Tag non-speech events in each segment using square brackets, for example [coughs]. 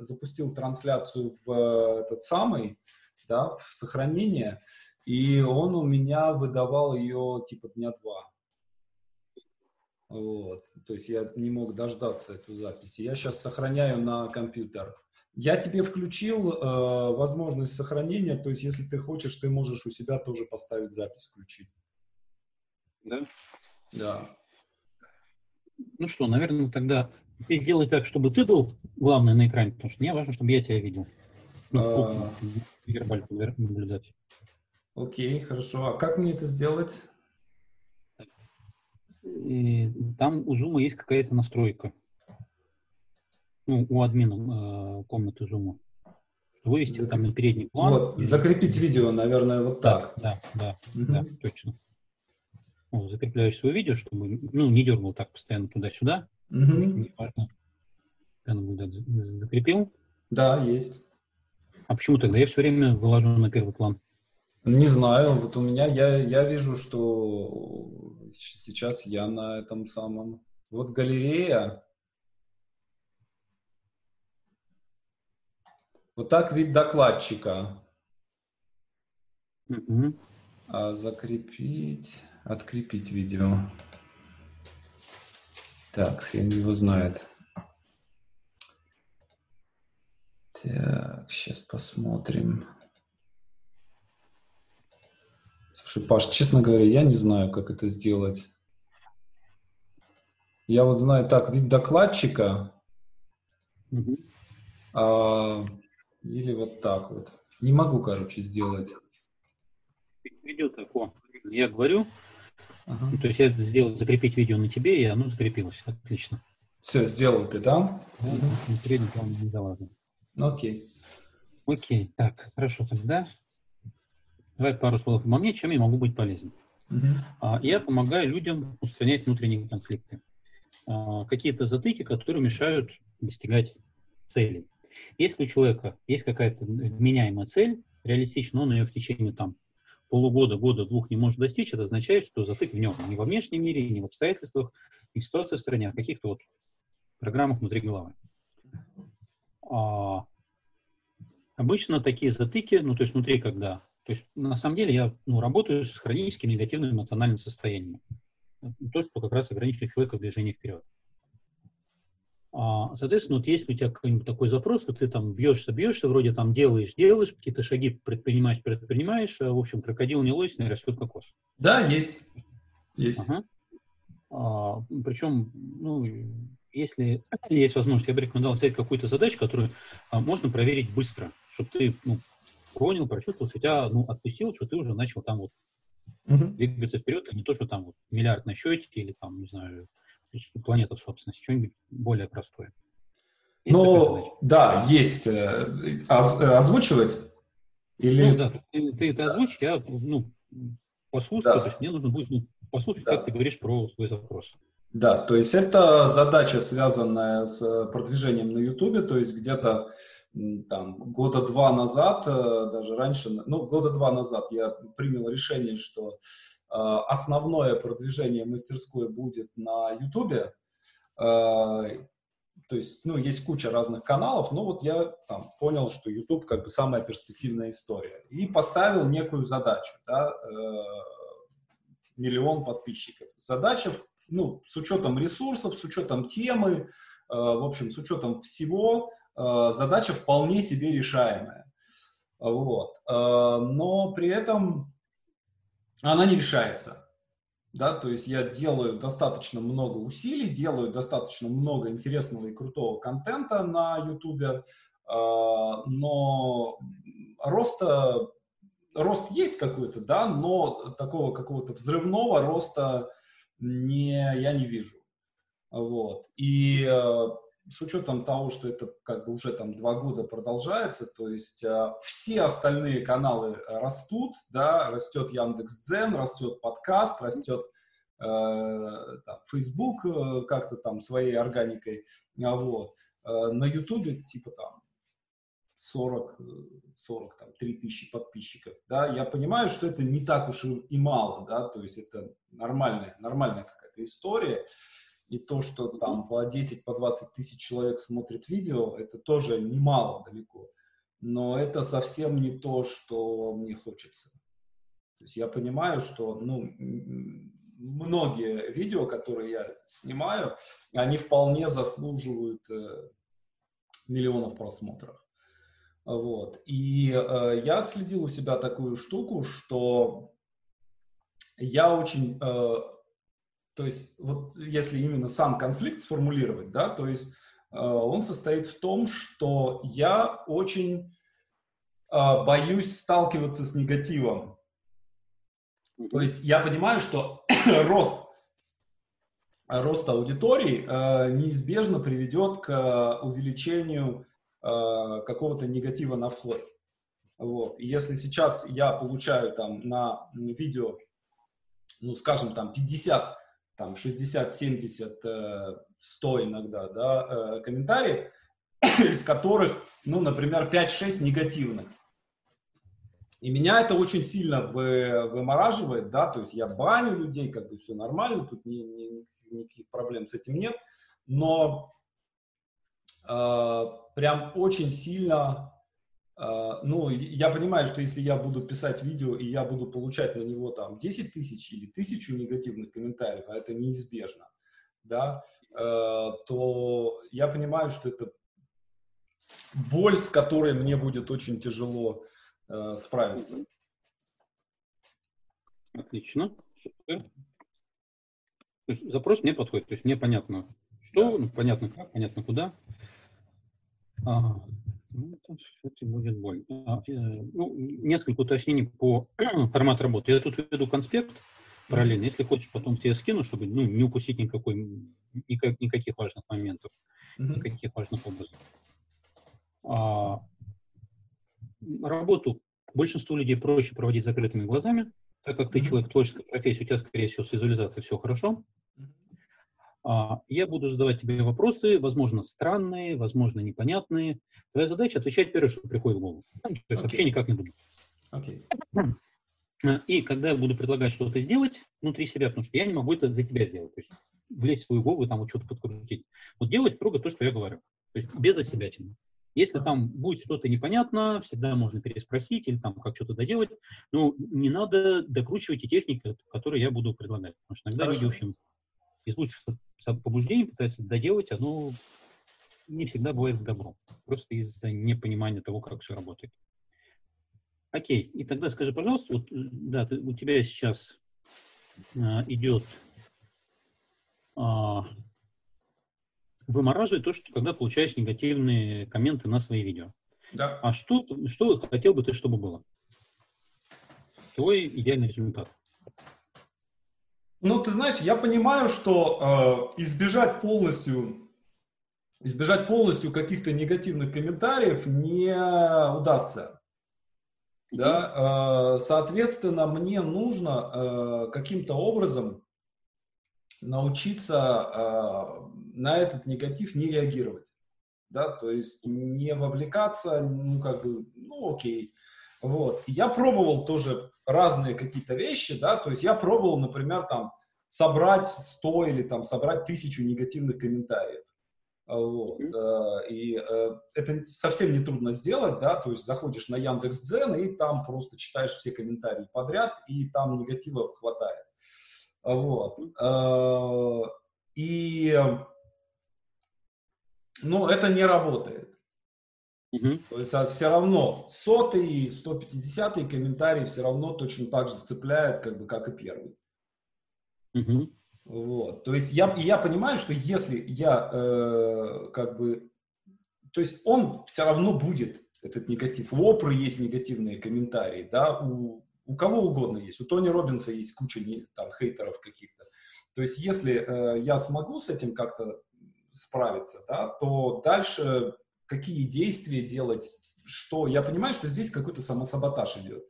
запустил трансляцию в э, этот самый, да, в сохранение, и он у меня выдавал ее типа дня два. Вот. То есть я не мог дождаться эту запись. Я сейчас сохраняю на компьютер. Я тебе включил э, возможность сохранения, то есть если ты хочешь, ты можешь у себя тоже поставить запись, включить. Да? Да. Ну что, наверное, тогда сделай так, чтобы ты был главный на экране, потому что мне важно, чтобы я тебя видел. Ну, А. вербаль наблюдать. Окей, хорошо. А как мне это сделать? И там у Zoom есть какая-то настройка. Ну, у админа э, комнаты Zoom. Вывести там на передний план. Вот, закрепить видео, наверное, вот так. Да, да, да, точно. Вот, закрепляешь свое видео, чтобы ну, не дергал так постоянно туда-сюда. Я наблюдать за- закрепил. Да, есть. А почему тогда я все время вылажу на первый план? Не знаю, вот у меня, я, я вижу, что сейчас я на этом самом. Вот галерея. Вот так вид докладчика. Мгм. А закрепить, открепить видео. Так, хрен его знает. Так, сейчас посмотрим. Слушай, Паш, честно говоря, я не знаю, как это сделать. Я вот знаю так, вид докладчика, Мгм. а, или вот так вот. Не могу, короче, сделать. Видео такое. Я говорю, Ага. ну, то есть я сделал закрепить видео на тебе, и оно закрепилось. Отлично. Все, сделал ты, да? Да, передний план не залазим. Ну, окей. Окей, так, хорошо тогда. Давай пару слов обо мне, чем я могу быть полезен. А, Я помогаю людям устранять внутренние конфликты. А, Какие-то затыки, которые мешают достигать целей. Если у человека есть какая-то вменяемая цель, реалистично, он ее в течение там, полугода, года, двух не может достичь, это означает, что затык в нем. Не во внешнем мире, не в обстоятельствах, не в ситуации в стране, а в каких-то вот программах внутри головы. А, обычно такие затыки, ну, то есть внутри когда то есть, на самом деле, я ну, работаю с хроническим негативным эмоциональным состоянием. То, что как раз ограничивает человека в движении вперед. А, соответственно, вот если у тебя какой-нибудь такой запрос, что ты там бьешься, бьешься, вроде там делаешь, делаешь, какие-то шаги предпринимаешь, предпринимаешь, а, в общем, крокодил не лось, не растет кокос. Да, есть. Есть. Ага. А, причем, ну, если есть возможность, я бы рекомендовал взять какую-то задачу, которую а, можно проверить быстро, чтобы ты ну, понял, прочувствовал, что тебя ну, отпустил, что ты уже начал там вот Мгм. двигаться вперед, а не то, что там вот миллиард на счете или там, не знаю, планета в собственности, что-нибудь более простое. Есть? Ну, да, есть. э, оз- э, Озвучивать? Или... Ну, да, ты, ты это озвучь, я, ну, послушаю, Да. то есть мне нужно будет ну, послушать, Да. как ты говоришь про свой запрос. Да, то есть это задача, связанная с продвижением на Ютубе, то есть где-то там года два назад, э, даже раньше, ну, года два назад я принял решение, что основное продвижение мастерской будет на Ютубе. Э, То есть, ну, есть куча разных каналов, но вот я там понял, что YouTube как бы самая перспективная история. И поставил некую задачу, да, э, миллион подписчиков. Задача, ну, с учетом ресурсов, с учетом темы, э, в общем, с учетом всего, э, задача вполне себе решаемая. Вот. Э, но при этом она не решается. Да, то есть я делаю достаточно много усилий, делаю достаточно много интересного и крутого контента на YouTube, э, но роста, рост есть какой-то, да, но такого какого-то взрывного роста не, я не вижу. Вот. И э, с учетом того, что это как бы уже там два года продолжается, то есть э, все остальные каналы растут, да, растет Яндекс.Дзен, растет подкаст, растет э, там, Facebook э, как-то там своей органикой, а вот. Э, на Ютубе типа там 40, э, 40, там, 3 тысячи подписчиков, да, я понимаю, что это не так уж и мало, да, то есть это нормальная, нормальная какая-то история, и то, что там по 10, по 20 тысяч человек смотрит видео, это тоже немало далеко. Но это совсем не то, что мне хочется. То есть я понимаю, что ну, многие видео, которые я снимаю, они вполне заслуживают э, миллионов просмотров. Вот. И э, я отследил у себя такую штуку, что я очень, э, то есть вот если именно сам конфликт сформулировать, да, то есть э, он состоит в том, что я очень э, боюсь сталкиваться с негативом. То есть я понимаю, что [coughs] рост рост аудитории э, неизбежно приведет к увеличению Э, какого-то негатива на вход. Вот. И если сейчас я получаю там на видео, ну, скажем, там 50, там 60, 70, 100 иногда, да, э, комментариев, [coughs] из которых, ну, например, 5-6 негативных. И меня это очень сильно вы, вымораживает, да, то есть я баню людей, как бы все нормально, тут ни, ни, никаких проблем с этим нет, но э, прям очень сильно, ну, я понимаю, что если я буду писать видео и я буду получать на него там 10 тысяч или тысячу негативных комментариев, а это неизбежно, да, э, то я понимаю, что это боль, с которой мне будет очень тяжело э, справиться. Отлично. Супер. запрос мне подходит, то есть мне понятно, что, да. ну, понятно как, понятно куда. Ага. Ну, это, кстати, будет боль. А, э, ну, несколько уточнений по [clears throat] формату работы. Я тут веду конспект параллельно. Если хочешь, потом тебе скину, чтобы ну, не упустить никакой, никак, никаких важных моментов, mm-hmm. никаких важных образов. А, работу большинству людей проще проводить закрытыми глазами, так как ты mm-hmm. человек творческой профессии, у тебя, скорее всего, с визуализацией все хорошо. А, я буду задавать тебе вопросы, возможно, странные, возможно, непонятные. Твоя задача отвечать первое, что приходит в голову. То есть okay. вообще никак не думать. Okay. И когда я буду предлагать что-то сделать внутри себя, потому что я не могу это за тебя сделать, то есть влезть в свою голову и там вот что-то подкрутить. Вот делать строго то, что я говорю. То есть без осебятины. Если там будет что-то непонятно, всегда можно переспросить или там как что-то доделать. Но не надо докручивать те техники, которые я буду предлагать. Потому что иногда Хорошо. люди очень из лучших побуждений пытается доделать, оно не всегда бывает к добру. Просто из-за непонимания того, как все работает. Окей, и тогда скажи, пожалуйста, вот, да, ты, у тебя сейчас а, идет а, вымораживает то, что когда получаешь негативные комменты на свои видео. Да. А что, что хотел бы ты, чтобы было? Твой идеальный результат. Ну, ты знаешь, я понимаю, что э, избежать полностью, избежать полностью каких-то негативных комментариев не удастся. Да, э, соответственно, мне нужно э, каким-то образом научиться э, на этот негатив не реагировать, да, то есть не вовлекаться, ну как бы, ну окей, вот. Я пробовал тоже разные какие-то вещи, да, то есть я пробовал, например, там, собрать 100 или там собрать тысячу негативных комментариев. Вот. Mm-hmm. И э, это совсем не трудно сделать, да, то есть заходишь на Яндекс.Дзен и там просто читаешь все комментарии подряд, и там негатива хватает. Вот. Mm-hmm. И, ну, это не работает. Угу. То есть а все равно сотый, 150 комментарий все равно точно так же цепляет, как бы, как и первый. Угу. Вот. То есть я, я понимаю, что если я э, как бы... То есть он все равно будет, этот негатив. У Опры есть негативные комментарии, да, у, у кого угодно есть. У Тони Робинса есть куча там хейтеров каких-то. То есть если э, я смогу с этим как-то справиться, да, то дальше какие действия делать, что. Я понимаю, что здесь какой-то самосаботаж идет.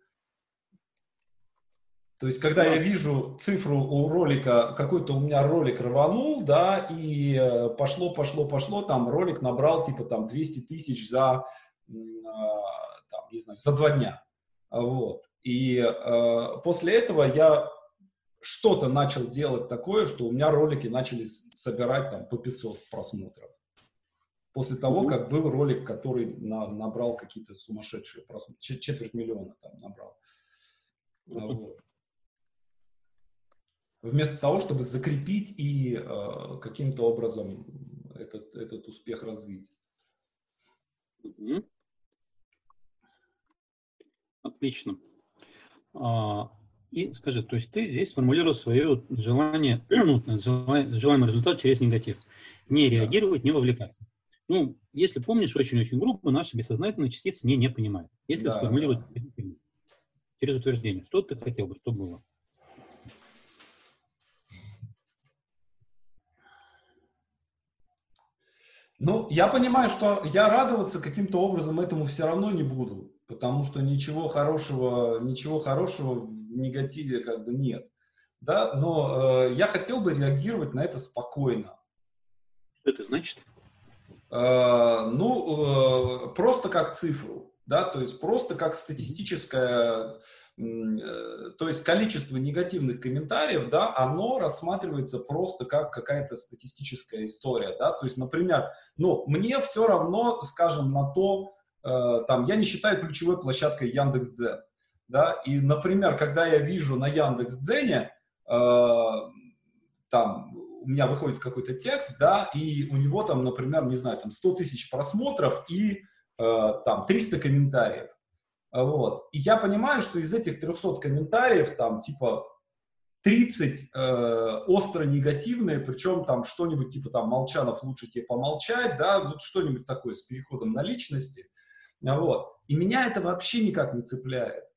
То есть, когда я вижу цифру у ролика, какой-то у меня ролик рванул, да, и э, пошло, пошло, пошло, там ролик набрал типа там 200 тысяч за, э, там, не знаю, за два дня. Вот. И э, после этого я что-то начал делать такое, что у меня ролики начали собирать там по 500 просмотров. После того, mm-hmm. как был ролик, который на, набрал какие-то сумасшедшие просмотры, четверть миллиона там набрал. Mm-hmm. Вот. Вместо того, чтобы закрепить и э, каким-то образом этот, этот успех развить. Mm-hmm. Отлично. А, и скажи, то есть ты здесь сформулировал свое желание, [clears throat] желаемый результат через негатив. Не реагировать, не вовлекаться. Ну, если помнишь, очень-очень грубо, наши бессознательные частицы не, не понимают. Если да, сформулировать да. через утверждение, что ты хотел бы, что было? Ну, я понимаю, что я радоваться каким-то образом этому все равно не буду, потому что ничего хорошего, ничего хорошего в негативе как бы нет. Да, но э, я хотел бы реагировать на это спокойно. Что это значит? Э, ну, э, просто как цифру, да, то есть просто как статистическое, э, то есть количество негативных комментариев, да, оно рассматривается просто как какая-то статистическая история, да, то есть, например, ну, мне все равно, скажем, на то, там, я не считаю ключевой площадкой Яндекс.Дзен, да, и, например, когда я вижу на Яндекс.Дзене, там, у меня выходит какой-то текст, да, и у него там, например, не знаю, там 100 тысяч просмотров и э, там 300 комментариев. Вот. И я понимаю, что из этих 300 комментариев там типа 30 э, остро негативные, причем там что-нибудь типа там Молчанов лучше тебе помолчать, да, вот что-нибудь такое с переходом на личности. Вот. И меня это вообще никак не цепляет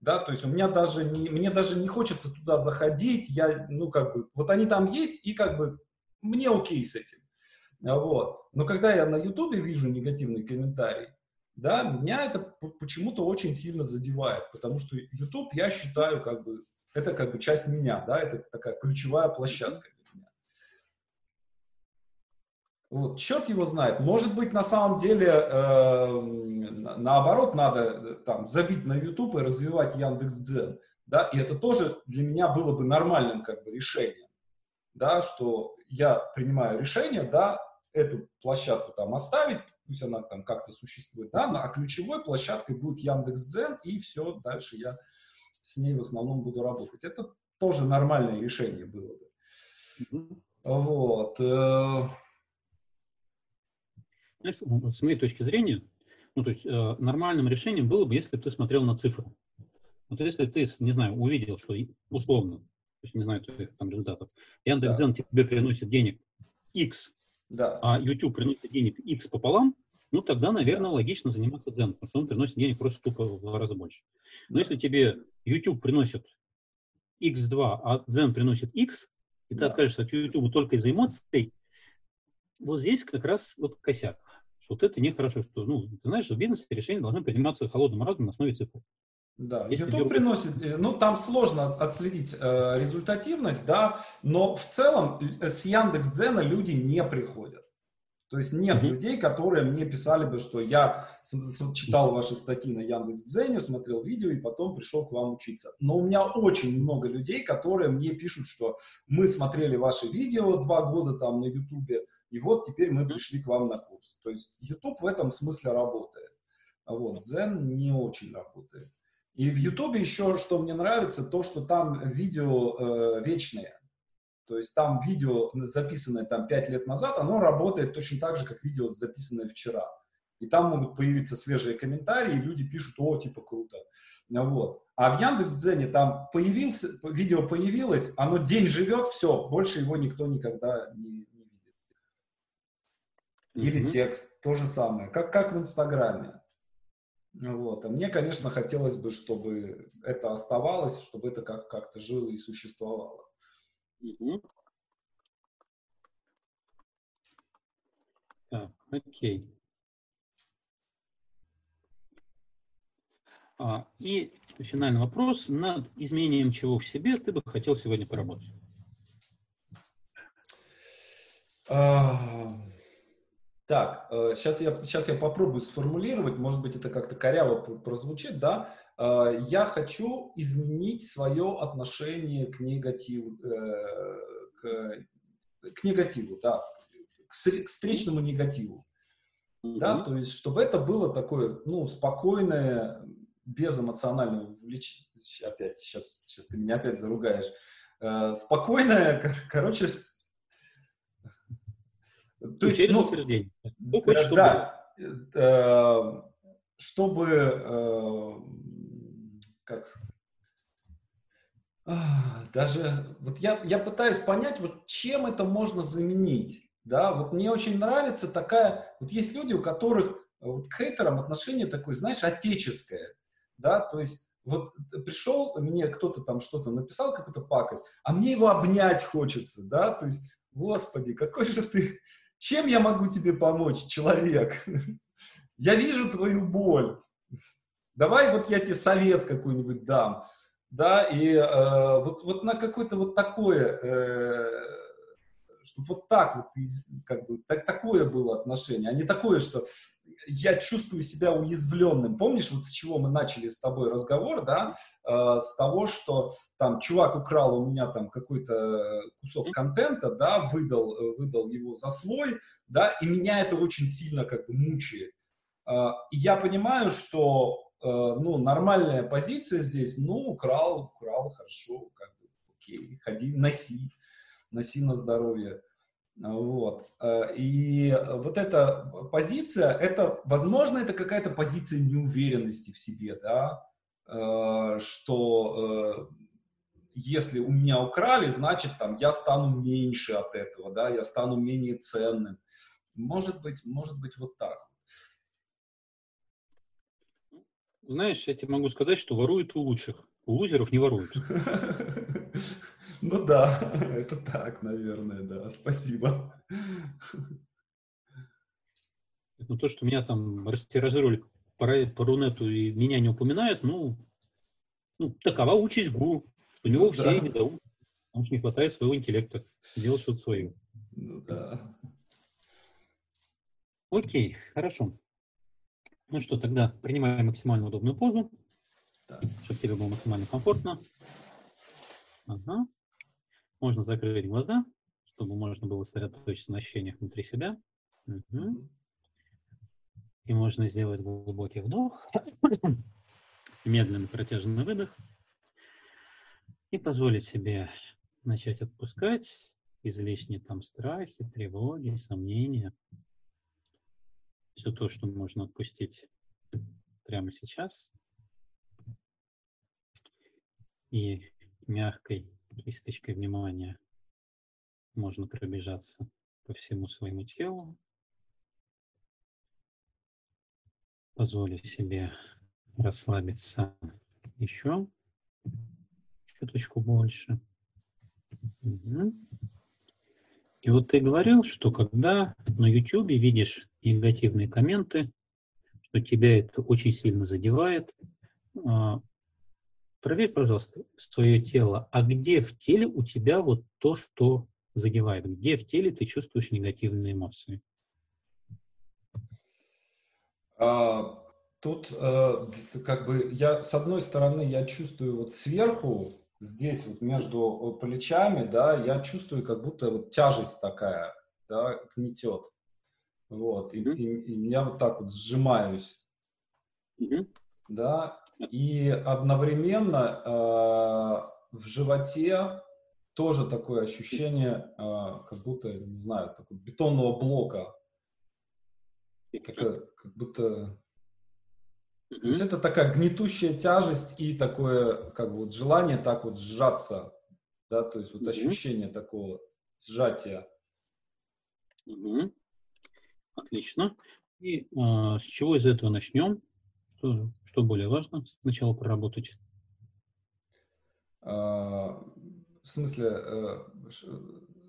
да, то есть у меня даже не, мне даже не хочется туда заходить, я, ну, как бы, вот они там есть, и как бы мне окей с этим, вот. Но когда я на ютубе вижу негативный комментарий, да, меня это почему-то очень сильно задевает, потому что YouTube, я считаю, как бы, это как бы часть меня, да, это такая ключевая площадка. Вот, черт его знает. Может быть, на самом деле, э, наоборот, надо э, там забить на YouTube и развивать Яндекс.Дзен. Да, и это тоже для меня было бы нормальным как бы решением. Да, что я принимаю решение, да, эту площадку там оставить, пусть она там как-то существует, да, а ключевой площадкой будет Яндекс.Дзен, и все, дальше я с ней в основном буду работать. Это тоже нормальное решение было бы. Mm-hmm. Вот. Знаешь, с моей точки зрения, ну, то есть э, нормальным решением было бы, если бы ты смотрел на цифры. Вот если ты, не знаю, увидел, что условно, то есть не знаю твоих там результатов, Яндекс.Зен да. тебе приносит денег X, да. а YouTube приносит денег X пополам, ну тогда, наверное, логично заниматься Дзен, потому что он приносит денег просто тупо в два раза больше. Но да. если тебе YouTube приносит X2, а Дзен приносит X, и ты да. откажешься от YouTube только из-за эмоций, вот здесь как раз вот косяк вот это нехорошо, что, ну, ты знаешь, что в бизнесе решения должны приниматься холодным разумом на основе цифр. Да, Если YouTube приносит, э, ну там сложно отследить э, результативность, да, но в целом с Яндекс.Дзена люди не приходят. То есть нет mm-hmm. людей, которые мне писали бы, что я читал ваши статьи на Яндекс.Дзене, смотрел видео и потом пришел к вам учиться. Но у меня очень много людей, которые мне пишут, что мы смотрели ваши видео два года там на Ютубе, и вот теперь мы пришли к вам на курс. То есть YouTube в этом смысле работает. А вот Zen не очень работает. И в YouTube еще, что мне нравится, то, что там видео э, вечные. То есть там видео, записанное там 5 лет назад, оно работает точно так же, как видео, записанное вчера. И там могут появиться свежие комментарии, и люди пишут, о, типа, круто. Вот. А в Яндекс.Дзене там появился, видео появилось, оно день живет, все, больше его никто никогда не, или mm-hmm. текст, то же самое, как, как в Инстаграме. Вот. А мне, конечно, хотелось бы, чтобы это оставалось, чтобы это как- как-то жило и существовало. Mm-hmm. Так, окей. А, и финальный вопрос. Над изменением чего в себе ты бы хотел сегодня поработать? А Так, сейчас я, сейчас я попробую сформулировать, может быть, это как-то коряво прозвучит, да. Я хочу изменить свое отношение к негативу, к, к негативу, да, к встречному негативу. Mm-hmm. Да, то есть, чтобы это было такое, ну, спокойное, без эмоционального вовлечения. Опять, сейчас, сейчас ты меня опять заругаешь. Э, спокойное, кор- короче... То есть, Через ну, утверждение. Ну, да, чтобы... да э, чтобы, э, как даже вот я, я пытаюсь понять, вот чем это можно заменить. Да, вот мне очень нравится такая, вот есть люди, у которых вот к хейтерам отношение такое, знаешь, отеческое, да, то есть вот пришел, мне кто-то там что-то написал, какую-то пакость, а мне его обнять хочется, да, то есть, господи, какой же ты, чем я могу тебе помочь, человек? [laughs] Я вижу твою боль, давай вот я тебе совет какой-нибудь дам, да, и э, вот, вот на какое-то вот такое, э, чтобы вот так вот, как бы, так, такое было отношение, а не такое, что я чувствую себя уязвленным. Помнишь, вот с чего мы начали с тобой разговор, да, э, с того, что там чувак украл у меня там какой-то кусок контента, да, выдал, выдал его за свой, да, и меня это очень сильно как бы мучает. Э, я понимаю, что Э, ну, нормальная позиция здесь, ну, украл, украл, хорошо, как бы, окей, ходи, носи, носи на здоровье. Вот. Э, и вот эта позиция, это, возможно, это какая-то позиция неуверенности в себе, да, э, что если у меня украли, значит, там, я стану меньше от этого, да, я стану менее ценным. Может быть, может быть, вот так. Знаешь, я тебе могу сказать, что воруют у лучших. У лузеров не воруют. [laughs] Ну да, [laughs] это так, наверное, да. Спасибо. Ну, то, что меня там растиражировали по, по Рунету и меня не упоминают, ну, ну такова участь ГУ. У него ну, все да. недоумки. Потому что не хватает своего интеллекта. Делать что-то свое. Ну да. Окей, хорошо. Ну что, тогда принимаем максимально удобную позу, так. чтобы тебе было максимально комфортно. Ага. Можно закрыть глаза, чтобы можно было сосредоточиться на ощущениях внутри себя. Угу. И можно сделать глубокий вдох, [coughs] медленный протяжный выдох. И позволить себе начать отпускать излишние там страхи, тревоги, сомнения, все то, что можно отпустить прямо сейчас. И мягкой кисточкой внимания можно пробежаться по всему своему телу. Позволить себе расслабиться еще чуточку больше. И вот ты говорил, что когда на YouTube видишь негативные комменты, что тебя это очень сильно задевает, а, проверь, пожалуйста, свое тело. А где в теле у тебя вот то, что задевает? Где в теле ты чувствуешь негативные эмоции? А, тут э, как бы я, с одной стороны, я чувствую вот сверху здесь вот между э, плечами, да, я чувствую, как будто вот тяжесть такая, да, гнетет. Вот, и, mm-hmm. и, и я вот так вот сжимаюсь, mm-hmm. да, и одновременно э, в животе тоже такое ощущение, э, как будто, не знаю, такого бетонного блока, как, как будто Mm-hmm. То есть это такая гнетущая тяжесть и такое, как бы, вот желание так вот сжаться, да, то есть вот mm-hmm. ощущение такого сжатия. Mm-hmm. Отлично. И а, с чего из этого начнем? Что, что более важно сначала проработать? А, в смысле, а,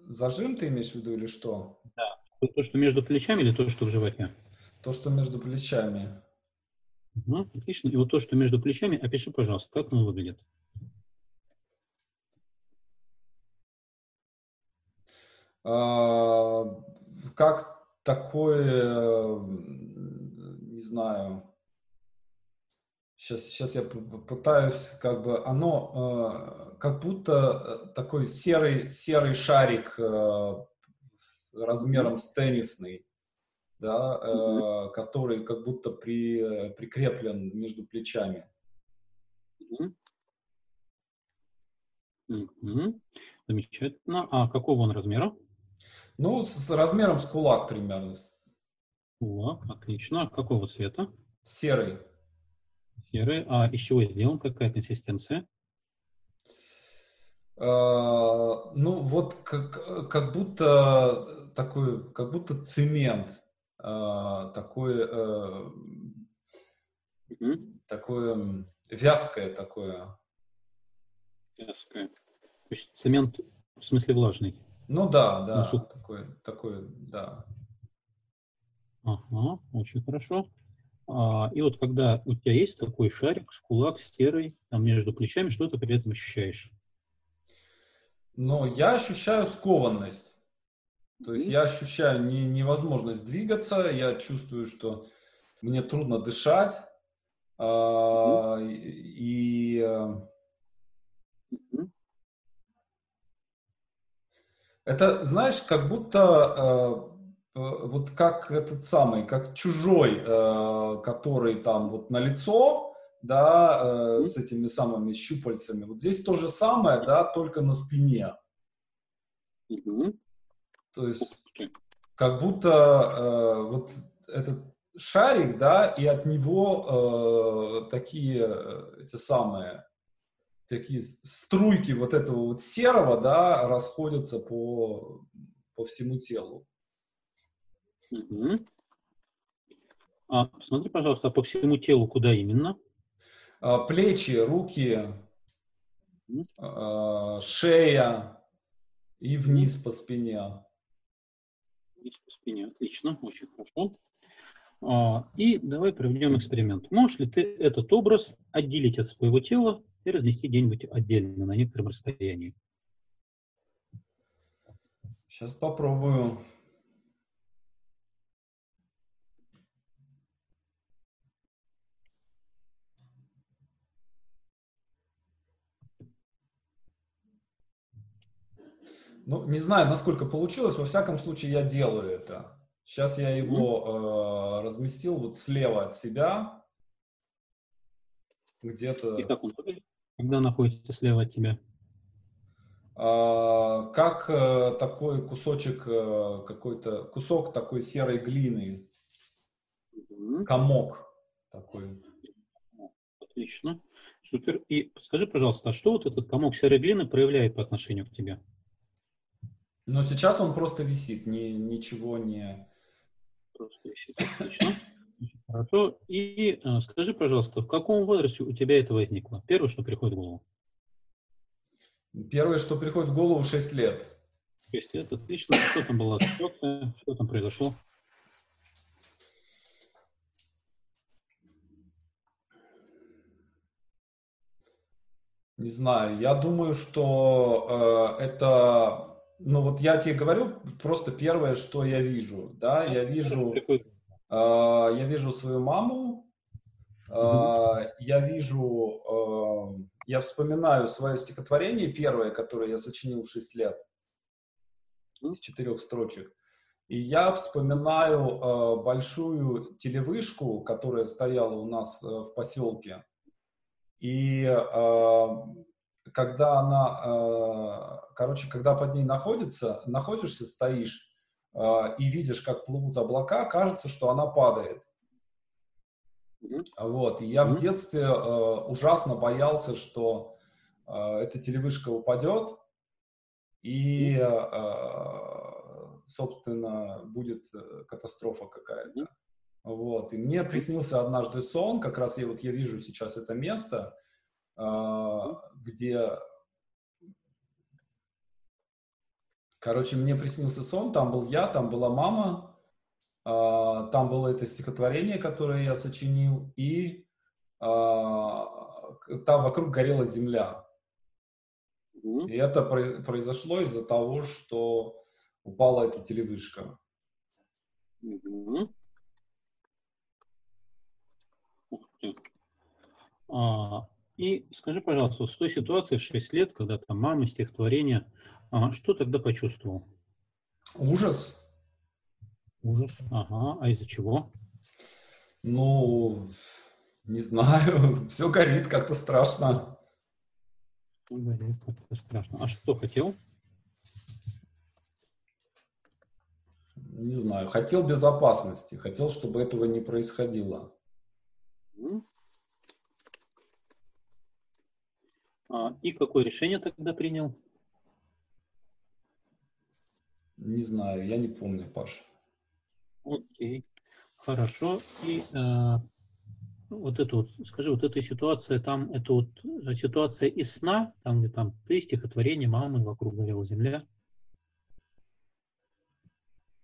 зажим ты имеешь в виду или что? Да. То, что между плечами или то, что в животе? То, что между плечами. Угу, отлично. И вот то, что между плечами, опиши, пожалуйста, как оно выглядит. А, как такое, не знаю, сейчас, сейчас я пытаюсь, как бы, оно как будто такой серый, серый шарик размером с теннисный, да, mm-hmm. который как будто при, прикреплен между плечами. Mm-hmm. Замечательно. А какого он размера? Ну, с, с размером с кулак примерно. Кулак, отлично. А какого цвета? Серый. Серый. А из чего сделан? Какая консистенция? Uh, ну, вот как, как будто такой, как будто цемент. Uh, такой, mm-hmm. такое вязкое такое. Вязкое. То есть цемент в смысле влажный? Ну да, да, ну, такой, такой, да. Ага, очень хорошо. А, и вот когда у тебя есть такой шарик с кулак, с серой, там между плечами, что ты при этом ощущаешь? Но я ощущаю скованность. То есть я ощущаю не, невозможность двигаться, я чувствую, что мне трудно дышать. А, и, и Это, знаешь, как будто э, э, вот как этот самый, как чужой, э, который там вот на лицо, да, э, с этими самыми щупальцами. Вот здесь то же самое, да, только на спине. То есть как будто э, вот этот шарик, да, и от него э, такие э, эти самые такие струйки вот этого вот серого, да, расходятся по, по всему телу. Угу. А, посмотри, пожалуйста, по всему телу куда именно? А, плечи, руки, угу. а, шея и вниз по спине. Вниз по спине, отлично, очень хорошо. А, и давай проведем эксперимент. Можешь ли ты этот образ отделить от своего тела и разнести где-нибудь отдельно на некотором расстоянии. Сейчас попробую. Ну, не знаю, насколько получилось. Во всяком случае, я делаю это. Сейчас я его э, разместил вот слева от себя. Где-то... И как он выглядит? Когда находится слева от тебя? А, как а, такой кусочек, а, какой-то кусок такой серой глины, комок такой. Отлично, супер. И скажи, пожалуйста, а что вот этот комок серой глины проявляет по отношению к тебе? Но сейчас он просто висит, ни, ничего не... Просто висит, отлично. Хорошо. И э, скажи, пожалуйста, в каком возрасте у тебя это возникло? Первое, что приходит в голову. Первое, что приходит в голову, 6 лет. 6 лет, отлично. Что там было? Что там произошло? Не знаю, я думаю, что э, это, ну вот я тебе говорю, просто первое, что я вижу, да, я вижу... А, я вижу свою маму, mm-hmm. я вижу, а, я вспоминаю свое стихотворение первое, которое я сочинил в 6 лет, из четырех строчек. И я вспоминаю большую телевышку, которая стояла у нас э, в поселке. И когда она, короче, когда под ней находится, находишься, стоишь, а, и видишь, как плывут облака, кажется, что она падает. Mm-hmm. Вот. И я mm-hmm. в детстве э, ужасно боялся, что э, эта телевышка упадет, и, э, собственно, будет катастрофа какая-то. Вот. И мне приснился однажды сон, как раз я вот я вижу сейчас это место, э, где Короче, мне приснился сон, там был я, там была мама, а, там было это стихотворение, которое я сочинил, и а, там вокруг горела земля. И это произошло из-за того, что упала эта телевышка. Угу. Ух ты. А, и скажи, пожалуйста, с той ситуации в 6 лет, когда там мама, стихотворение, а, что тогда почувствовал? Ужас. Ужас. Ага. А из-за чего? Ну, не знаю. [laughs] Все горит, как-то страшно. Горит, как-то страшно. А что хотел? Не знаю. Хотел безопасности. Хотел, чтобы этого не происходило. А, и какое решение тогда принял? Не знаю, я не помню, Паш. Окей, хорошо. И э, вот это вот, скажи, вот эта ситуация, там, это вот ситуация из сна, там, где там ты, стихотворение, мамы, вокруг горела земля.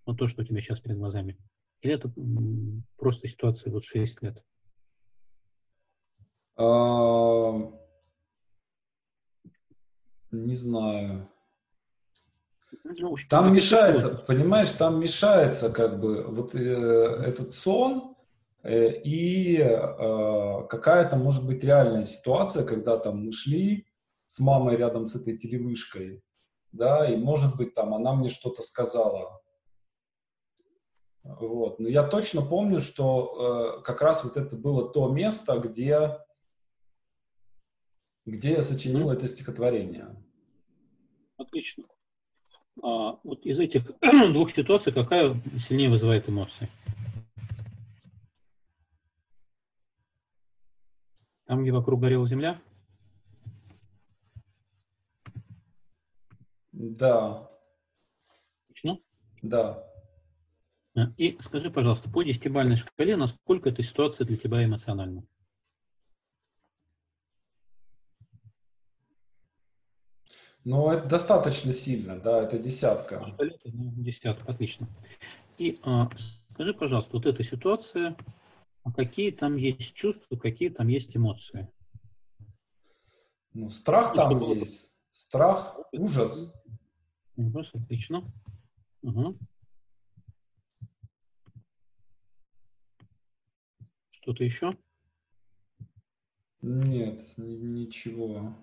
Вот то, что у тебя сейчас перед глазами. Или это просто ситуация вот 6 лет? А, не знаю. Ну, там мешается, что? понимаешь, там мешается как бы вот э, этот сон э, и э, какая-то может быть реальная ситуация, когда там мы шли с мамой рядом с этой телевышкой, да, и может быть там она мне что-то сказала. Вот. Но я точно помню, что э, как раз вот это было то место, где, где я сочинил mm-hmm. это стихотворение. Отлично. А, вот из этих [clears throat] двух ситуаций какая сильнее вызывает эмоции? Там, где вокруг горела земля? Да. Точно? Да. И скажи, пожалуйста, по десятибальной шкале, насколько эта ситуация для тебя эмоциональна? Ну, это достаточно сильно, да, это десятка. Десятка, отлично. И а, скажи, пожалуйста, вот эта ситуация, а какие там есть чувства, какие там есть эмоции? Ну, страх ну, там было... есть. Страх, ужас. Ужас, отлично. Угу. Что-то еще? Нет, ничего.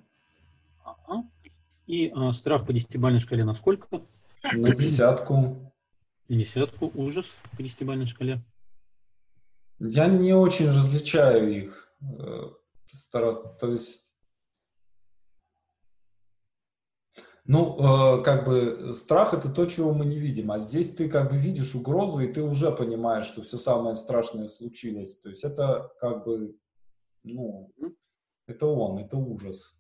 Ага. И а, страх по десятибалльной шкале на сколько? На десятку. На десятку. Ужас по десятибалльной шкале. Я не очень различаю их. Э, стараться, то есть... Ну, э, как бы страх это то, чего мы не видим, а здесь ты как бы видишь угрозу, и ты уже понимаешь, что все самое страшное случилось. То есть это как бы, ну, это он, это ужас.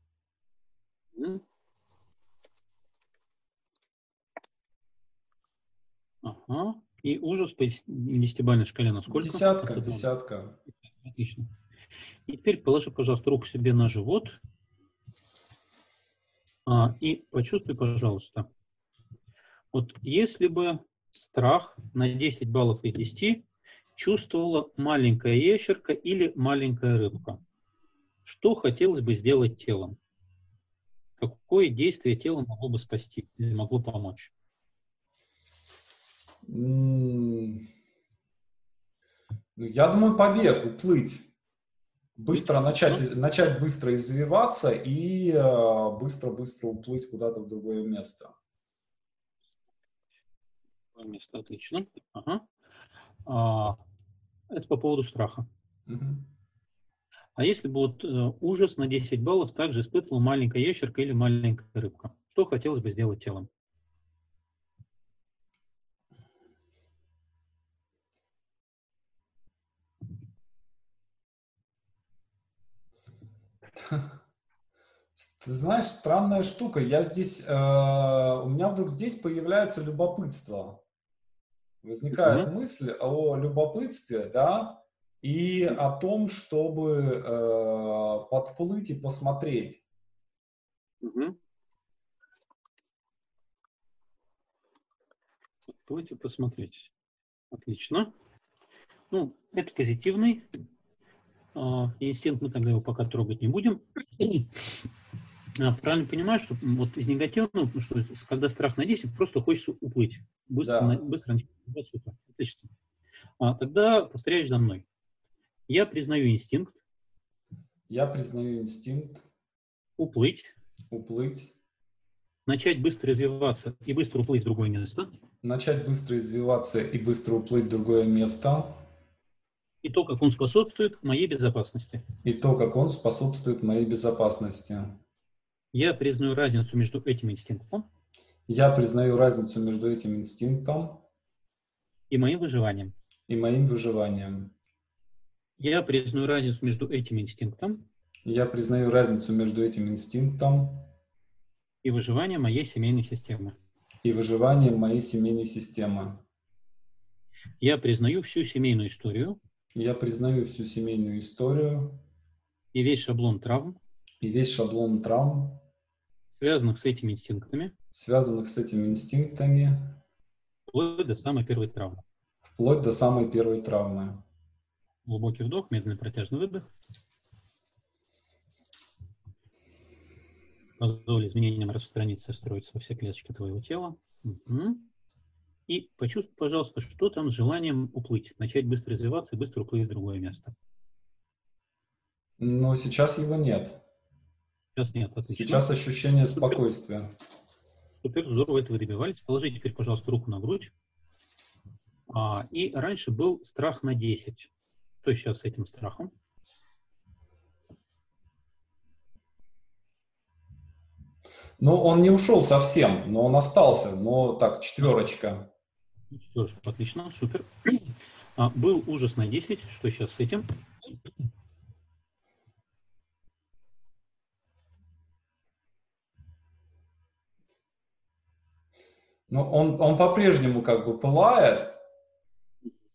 Ага. И ужас по десятибалльной шкале на сколько? Десятка, Это десятка. Отлично. И теперь положи, пожалуйста, руку себе на живот. А, и почувствуй, пожалуйста, вот если бы страх на 10 баллов из 10 чувствовала маленькая ящерка или маленькая рыбка, что хотелось бы сделать телом? Какое действие тело могло бы спасти или могло помочь? Ну, я думаю, побег, уплыть. Быстро начать, начать быстро извиваться и быстро-быстро э, уплыть куда-то в другое место. Место, отлично. Ага. А, это по поводу страха. Угу. А если бы вот э, ужас на 10 баллов также испытывала маленькая ящерка или маленькая рыбка, что хотелось бы сделать телом? [laughs] Ты знаешь, странная штука. Я здесь, э, у меня вдруг здесь появляется любопытство. Возникает mm-hmm. мысль о любопытстве, да, и о том, чтобы э, подплыть и посмотреть. Mm-hmm. Подплыть и посмотреть. Отлично. Ну, это позитивный инстинкт, мы тогда его пока трогать не будем. А, правильно понимаю, что вот из негативного, ну, что когда страх на 10, просто хочется уплыть. Быстро, Да. на, быстро на- супер. Отлично. А, тогда повторяешь за мной. Я признаю инстинкт Я признаю инстинкт уплыть, уплыть, начать быстро развиваться и быстро уплыть в другое место. начать быстро извиваться и быстро уплыть в другое место, И то, как он способствует моей безопасности. и то, как он способствует моей безопасности. Я признаю разницу между этим инстинктом Я признаю разницу между этим инстинктом и моим выживанием. и моим выживанием. Я признаю разницу между этим инстинктом Я признаю разницу между этим инстинктом и выживанием моей семейной системы. и выживанием моей семейной системы. Я признаю всю семейную историю Я признаю всю семейную историю и весь шаблон травм, и весь шаблон травм, связанных с этими инстинктами, связанных с этими инстинктами, вплоть до самой первой травмы. вплоть до самой первой травмы. Глубокий вдох, медленный протяжный выдох. Позволь изменениям распространиться строиться во все клеточки твоего тела. Мгм. И почувствуй, пожалуйста, что там с желанием уплыть, начать быстро развиваться и быстро уплыть в другое место. Но сейчас его нет. Сейчас нет, отлично. Сейчас ощущение спокойствия. Супер, здорово, это вы добивались. Положите теперь, пожалуйста, руку на грудь. А, и раньше был страх на 10. Что сейчас с этим страхом? Ну, он не ушел совсем, но он остался. Но так, четверочка. Что ж, отлично, супер. [clears throat] А, был ужас на 10. Что сейчас с этим? Ну, он, он по-прежнему как бы пылает,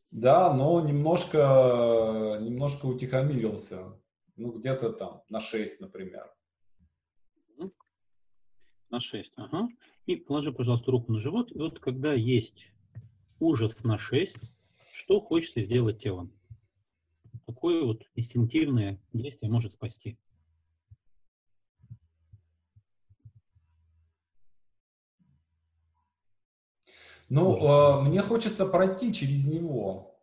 да, но немножко, немножко утихомирился. Ну, где-то там на 6, например. На 6. Ага. И положи, пожалуйста, руку на живот. И вот когда есть ужас на 6, что хочется сделать телом? Какое вот инстинктивное действие может спасти? Ну, э, мне хочется пройти через него,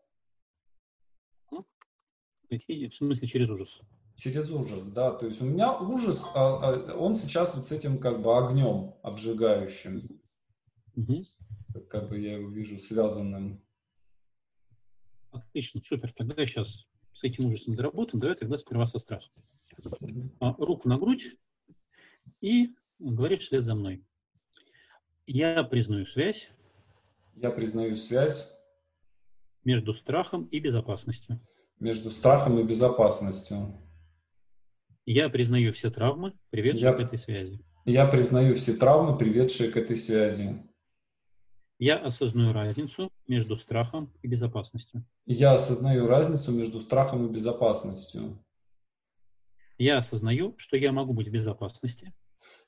В смысле через ужас? через ужас, да. То есть у меня ужас, а, а, он сейчас вот с этим как бы огнем обжигающим, Мгм. Как бы я его вижу связанным. Отлично, супер. Тогда сейчас с этим ужасом доработаем. Давай тогда сперва со страхом. А, руку на грудь и говоришь вслед за мной. Я признаю связь Я признаю связь между страхом и безопасностью. между страхом и безопасностью. Я признаю все травмы, приведшие Я- к этой связи. Я признаю все травмы, приведшие к этой связи. Я осознаю разницу между страхом и безопасностью. Я осознаю разницу между страхом и безопасностью. Я осознаю, что я могу быть в безопасности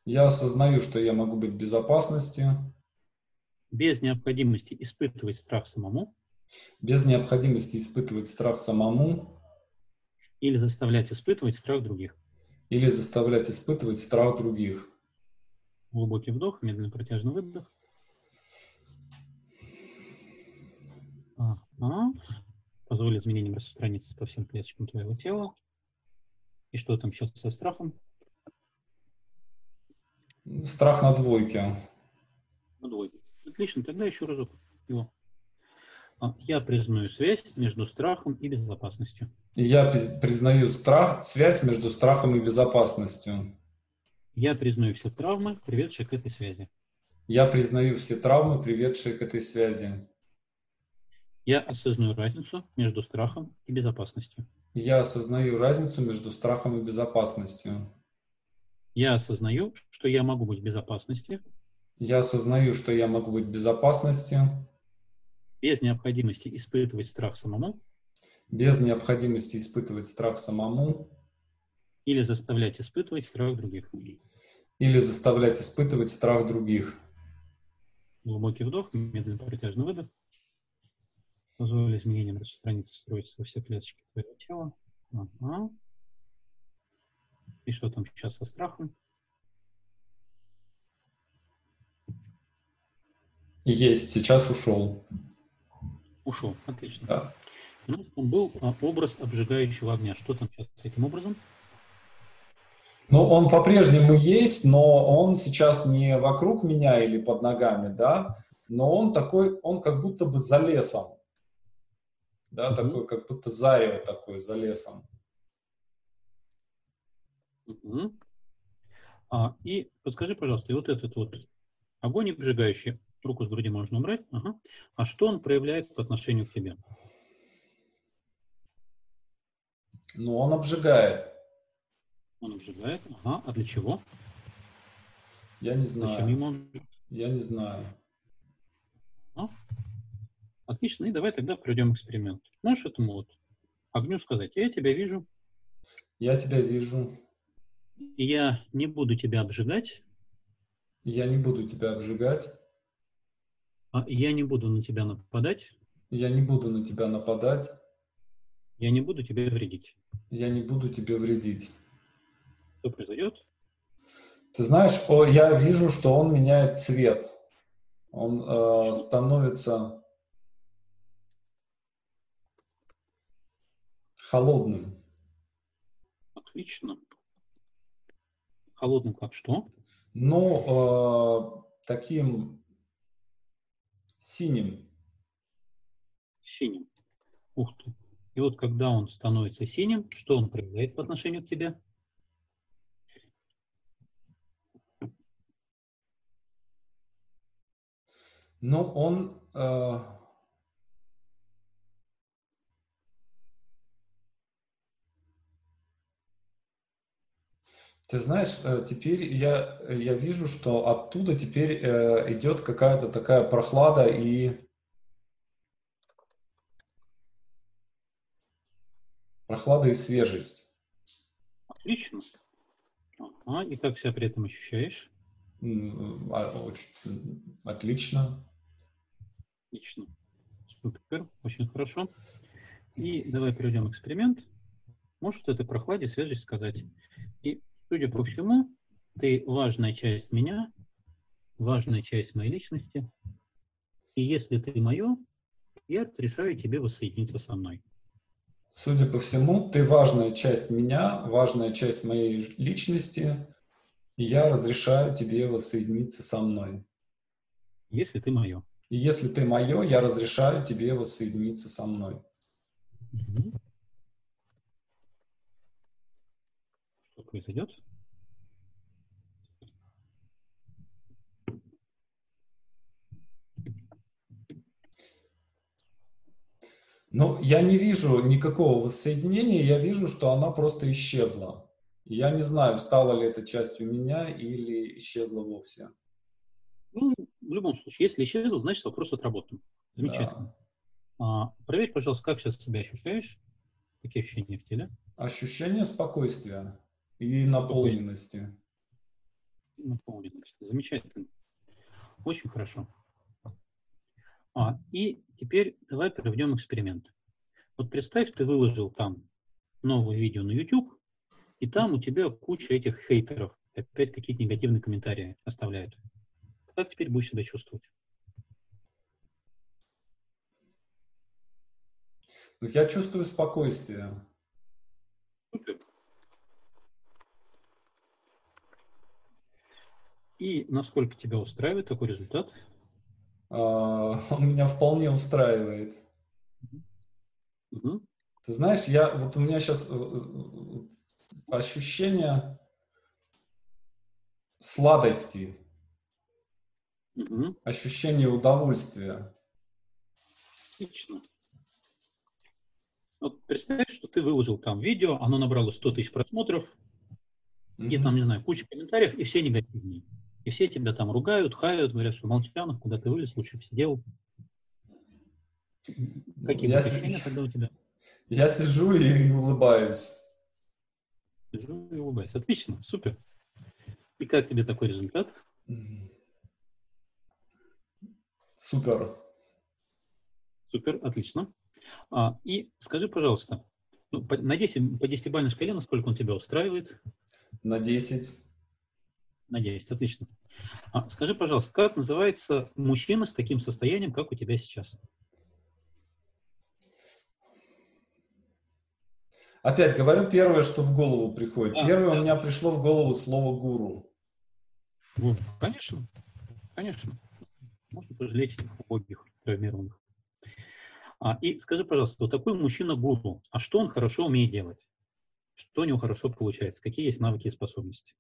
Я осознаю, что я могу быть в безопасности без необходимости испытывать страх самому без необходимости испытывать страх самому или заставлять испытывать страх других. или заставлять испытывать страх других. Глубокий вдох, медленный протяжный выдох. Ага. Позволь изменениям распространиться по всем клеточкам твоего тела. И что там сейчас со страхом? Страх на двойке. На двойку. Отлично, тогда еще разок его. А, Я признаю связь между страхом и безопасностью. Я приз- признаю страх, связь между страхом и безопасностью. Я признаю все травмы, приведшие к этой связи. Я признаю все травмы, приведшие к этой связи. Я осознаю разницу между страхом и безопасностью. Я осознаю разницу между страхом и безопасностью. Я осознаю, что я могу быть в безопасности Я осознаю, что я могу быть в безопасности без необходимости испытывать страх самому без необходимости испытывать страх самому или заставлять испытывать страх других. или заставлять испытывать страх других. Глубокий вдох, медленный протяжный выдох. Позволили изменениям распространиться строиться во все клеточки твоего тела. Ага. И что там сейчас со страхом? Есть, сейчас ушел. Ушел, отлично. Да. У нас там был а, образ обжигающего огня. Что там сейчас с этим образом? Ну, он по-прежнему есть, но он сейчас не вокруг меня или под ногами, да, но он такой, он как будто бы за лесом да, mm-hmm. такой, как будто зарево такое за лесом. Mm-hmm. А, и подскажи, пожалуйста, и вот этот вот огонь обжигающий, руку с груди можно убрать, ага. а что он проявляет по отношению к тебе? Ну, он обжигает. Он обжигает, ага. А для чего? Я не знаю. Зачем ему. Я не знаю. Отлично, и давай тогда проведем эксперимент. Можешь этому вот огню сказать, я тебя вижу. Я тебя вижу. Я не буду тебя обжигать. Я не буду тебя обжигать. А я не буду на тебя нападать. Я не буду на тебя нападать. Я не буду тебе вредить. Я не буду тебе вредить. Что произойдет? Ты знаешь, о, я вижу, что он меняет цвет. Он э, становится холодным. Отлично. Холодным как что? Ну, э, таким синим. Синим. Ух ты. И вот когда он становится синим, что он проявляет по отношению к тебе? Ну, он... Э, Ты знаешь, э, теперь я, я вижу, что оттуда теперь э, идет какая-то такая прохлада и прохлада и свежесть. Отлично. Ага, и как себя при этом ощущаешь? А, отлично. Отлично. Супер, очень хорошо. И давай проведем эксперимент. Можешь в этой прохладе свежесть сказать. И Судя по всему, ты важная часть меня, важная часть моей личности. И если ты мое, я разрешаю тебе воссоединиться со мной. Судя по всему, ты важная часть меня, важная часть моей личности, и я разрешаю тебе воссоединиться со мной. Если ты мое. И если ты мое, я разрешаю тебе воссоединиться со мной. Угу. Произойдет. Ну, я не вижу никакого воссоединения, я вижу, что она просто исчезла. Я не знаю, стала ли это частью меня или исчезла вовсе. Ну, в любом случае, если исчезла, значит вопрос отработан. Замечательно. Да. А, проверь, пожалуйста, как сейчас себя ощущаешь? Какие ощущения в теле? Ощущение спокойствия. И наполненности. Наполненности. Замечательно. Очень хорошо. А, и теперь давай проведем эксперимент. Вот представь, ты выложил там новое видео на YouTube, и там у тебя куча этих хейтеров, опять какие-то негативные комментарии оставляют. Как теперь будешь себя чувствовать? Ну, я чувствую спокойствие. Супер. И насколько тебя устраивает такой результат? А, [laughs] он меня вполне устраивает. Угу. Ты знаешь, я вот у меня сейчас э, э, ощущение сладости, угу. ощущение удовольствия. Отлично. Вот представь, что ты выложил там видео, оно набрало 100 тысяч просмотров, mm-hmm. и там, не знаю, куча комментариев, и все негативные. И все тебя там ругают, хают, говорят, что Молчанов, куда ты вылез, лучше бы сидел. Какие я ощущения тогда у тебя? Я сижу и улыбаюсь. Сижу и улыбаюсь. Отлично, супер. И как тебе такой результат? Супер. Супер, отлично. А, и скажи, пожалуйста, ну, по, на 10, по 10-бальной шкале, насколько он тебя устраивает? На 10. На 10, отлично. А, скажи, пожалуйста, как называется мужчина с таким состоянием, как у тебя сейчас? Опять говорю первое, что в голову приходит. Да, Первое да. у меня пришло в голову слово гуру. Гуру, конечно, конечно. Можно пожалеть убогих, травмированных. А, и скажи, пожалуйста, вот такой мужчина-гуру, а что он хорошо умеет делать? Что у него хорошо получается? Какие есть навыки и способности?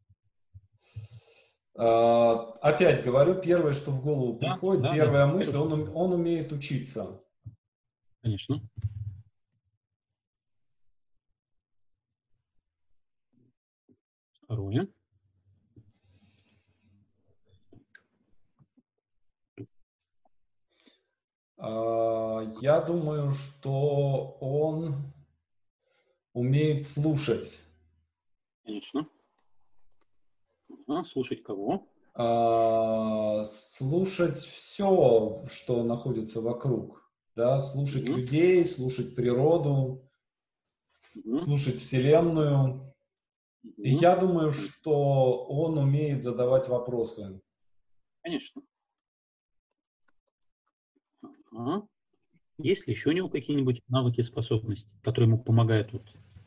А, опять говорю, первое, что в голову да, приходит, да, первая да, мысль, он, он умеет учиться. Конечно. Второе. А, я думаю, что он умеет слушать. Конечно. А, слушать кого? А, слушать все, что находится вокруг. Да, слушать угу. людей, слушать природу, угу. слушать Вселенную. Угу. И я думаю, что он умеет задавать вопросы. Конечно. Ага. Есть ли еще у него какие-нибудь навыки, способности, которые ему помогают вот,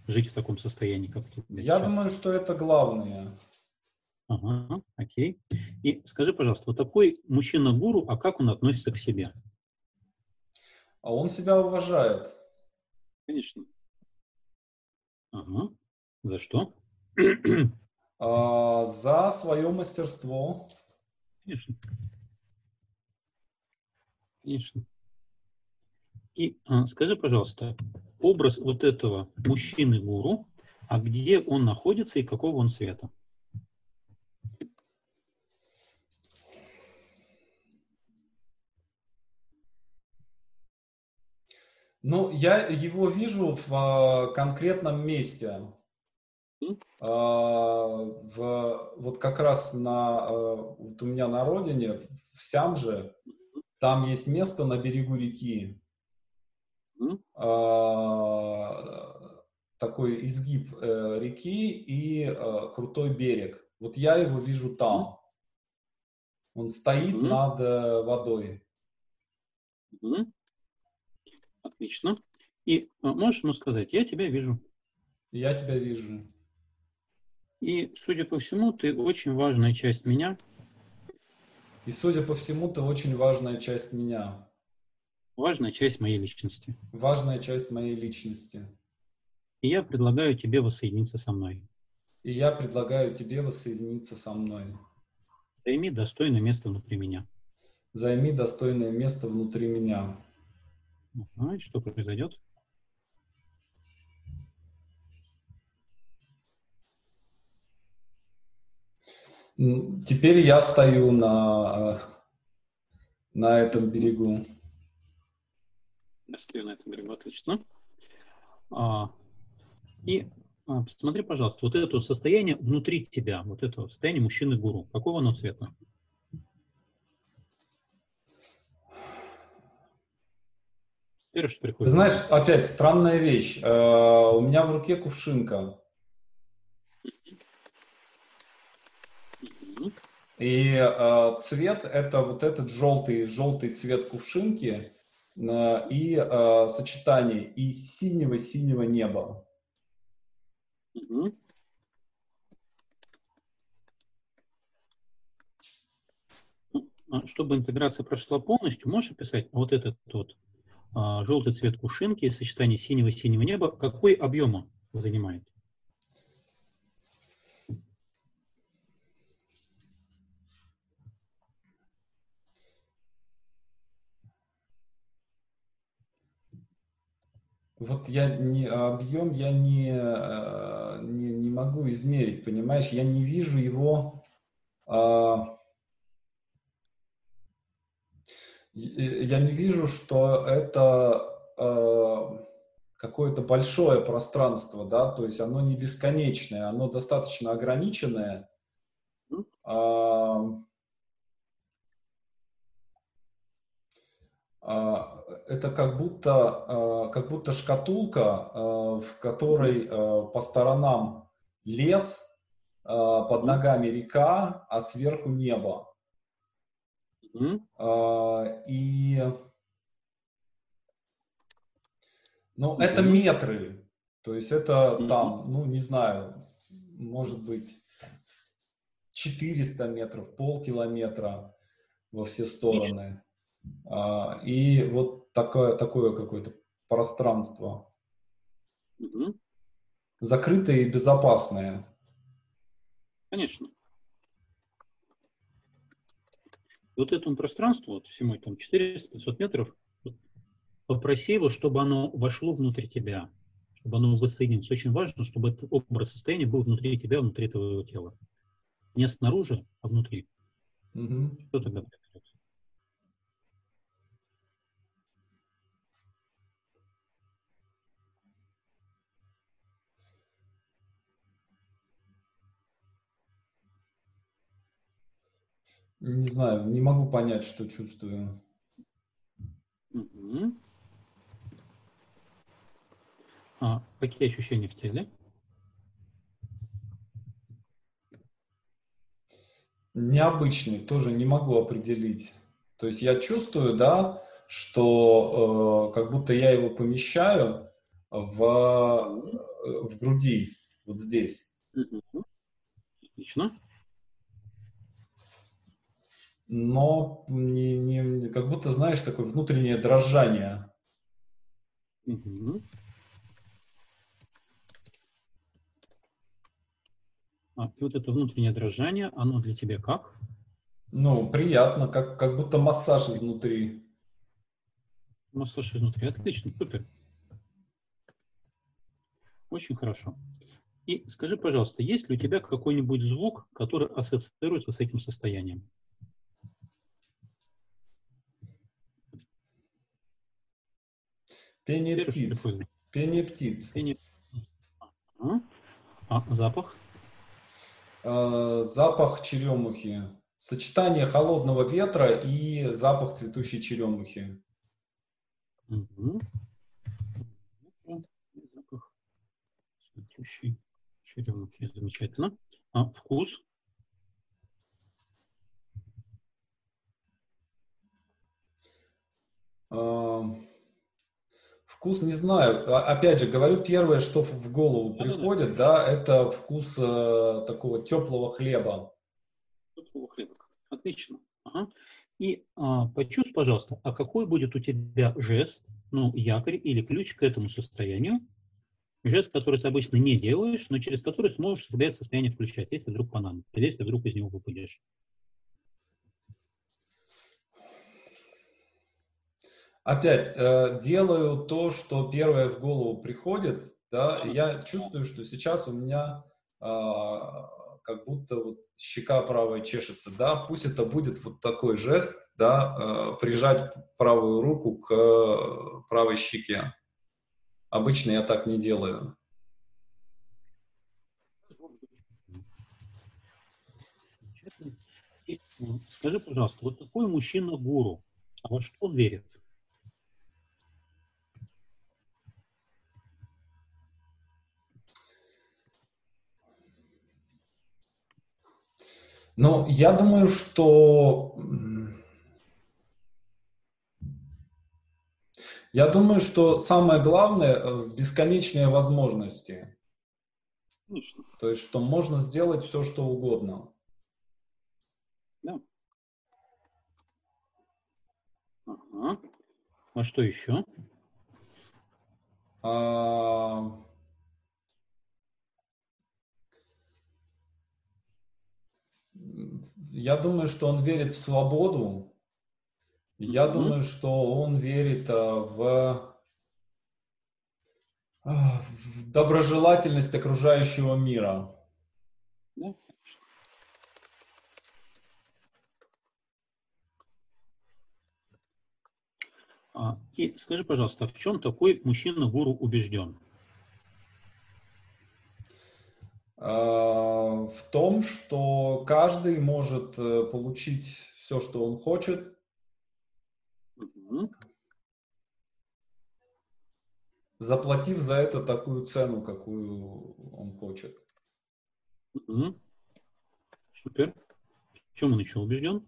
жить в таком состоянии, как ты? Я сейчас? думаю, что это главное. Ага, окей. И скажи, пожалуйста, вот такой мужчина-гуру, а как он относится к себе? А он себя уважает. Конечно. Ага. За что? А, за свое мастерство. Конечно. Конечно. И а, скажи, пожалуйста, образ вот этого мужчины-гуру, а где он находится и какого он цвета? Ну, я его вижу в а, конкретном месте. А, в, вот как раз на, а, вот у меня на родине, в Сямже, там есть место на берегу реки. А, такой изгиб э, реки и крутой берег. Вот я его вижу там. Он стоит над э, водой. Отлично. И а, можешь ему сказать, я тебя вижу. Я тебя вижу. И, судя по всему, ты очень важная часть меня. И, судя по всему, ты очень важная часть меня. Важная часть моей личности. Важная часть моей личности. И я предлагаю тебе воссоединиться со мной. И я предлагаю тебе воссоединиться со мной. Займи достойное место внутри меня. Займи достойное место внутри меня. Ага, и что произойдет? Теперь я стою на, на этом берегу. Я стою на этом берегу, отлично. А, и а, посмотри, пожалуйста, вот это состояние внутри тебя, вот это состояние мужчины-гуру, какого оно цвета? Первое, что приходит. Знаешь, опять странная вещь. Uh, у меня в руке кувшинка. И э, цвет это вот этот желтый, желтый цвет кувшинки э, и э, сочетание и синего-синего неба. А чтобы интеграция прошла полностью, можешь описать вот этот вот желтый цвет кушинки, сочетание синего-синего неба, какой объема занимает? Вот я не объем я не, э, не, не могу измерить, понимаешь? Я не вижу его а, я не вижу, что это э, какое-то большое пространство, да, то есть оно не бесконечное, оно достаточно ограниченное. Э, э, это как будто, э, как будто шкатулка, э, в которой по сторонам лес, под ногами река, а сверху небо. Mm-hmm. И ну, mm-hmm. это метры. То есть это mm-hmm. там, ну, не знаю, может быть 400 метров, полкилометра во все стороны. А, и вот такое, такое какое-то пространство. Закрытое и безопасное. Конечно. Вот этому пространству, вот всему там 400-500 метров, попроси его, чтобы оно вошло внутрь тебя, чтобы оно воссоединилось. Очень важно, чтобы этот образ состояния был внутри тебя, внутри твоего тела. Не снаружи, а внутри. Угу. Что тогда произойдет? Не знаю, не могу понять, что чувствую. Угу. А какие ощущения в теле? необычный, тоже не могу определить. То есть я чувствую, да, что э, как будто я его помещаю в, э, в груди, вот здесь. Отлично. Но не, не, как будто, знаешь, такое внутреннее дрожание. Угу. А, и вот это внутреннее дрожание, оно для тебя как? Ну, приятно, как, как будто массаж изнутри. Массаж изнутри, отлично, супер. Очень хорошо. И скажи, пожалуйста, есть ли у тебя какой-нибудь звук, который ассоциируется с этим состоянием? Пение птиц. Пение птиц. Пение... А, а запах? Э, запах черемухи. Сочетание холодного ветра и запах цветущей черемухи. Угу. Запах цветущей черемухи. Замечательно. А вкус? Uh, Вкус не знаю. А, опять же, говорю, первое, что в голову приходит, да, это вкус э, такого теплого хлеба. Теплого хлеба. Отлично. Ага. И а, почувствуй, пожалуйста, а какой будет у тебя жест, ну, якорь или ключ к этому состоянию? Жест, который ты обычно не делаешь, но через который ты можешь себя это состояние включать, если вдруг понадобится, если вдруг из него выпадешь. Опять э, делаю то, что первое в голову приходит, да, и я чувствую, что сейчас у меня э, как будто вот щека правая чешется, да, пусть это будет вот такой жест, да, э, прижать правую руку к правой щеке. Обычно я так не делаю. Скажи, пожалуйста, вот такой мужчина-гуру, а во что он верит? Ну, я думаю, что... Я думаю, что самое главное э, – бесконечные возможности. Конечно. То есть, что можно сделать все, что угодно. Да. Ага. А что еще? А... я думаю, что он верит в свободу. Я mm-hmm. думаю, что он верит а, в, а, в доброжелательность окружающего мира. А, и скажи, пожалуйста, в чем такой мужчина-гуру убежден? А, в том, что каждый может э, получить все, что он хочет. Заплатив за это такую цену, какую он хочет. Супер. В чем он еще убежден?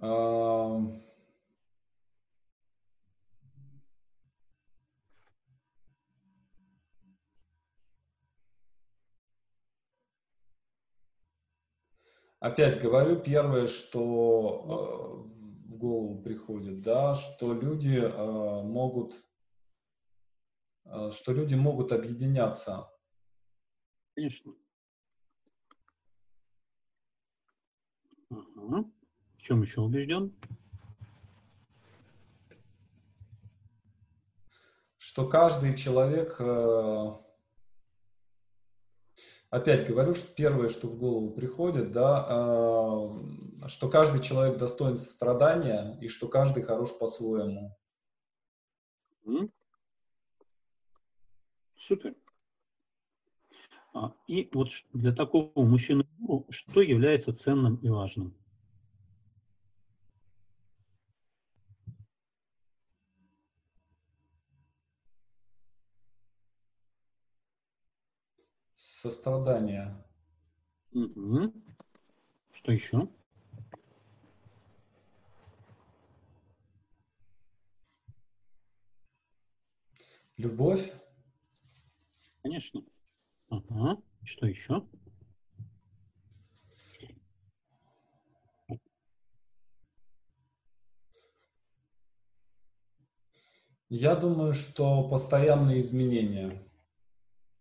А, Опять говорю, первое, что э, в голову приходит, да, что люди э, могут, э, что люди могут объединяться. Конечно. Ага. В чем еще убежден? Что каждый человек опять говорю, что первое, что в голову приходит, да, э, что каждый человек достоин сострадания и что каждый хорош по-своему. Супер. А, и вот для такого мужчины что является ценным и важным? Сострадание. Угу. Что еще? Любовь. Конечно. Ага. Что еще? Я думаю, что постоянные изменения.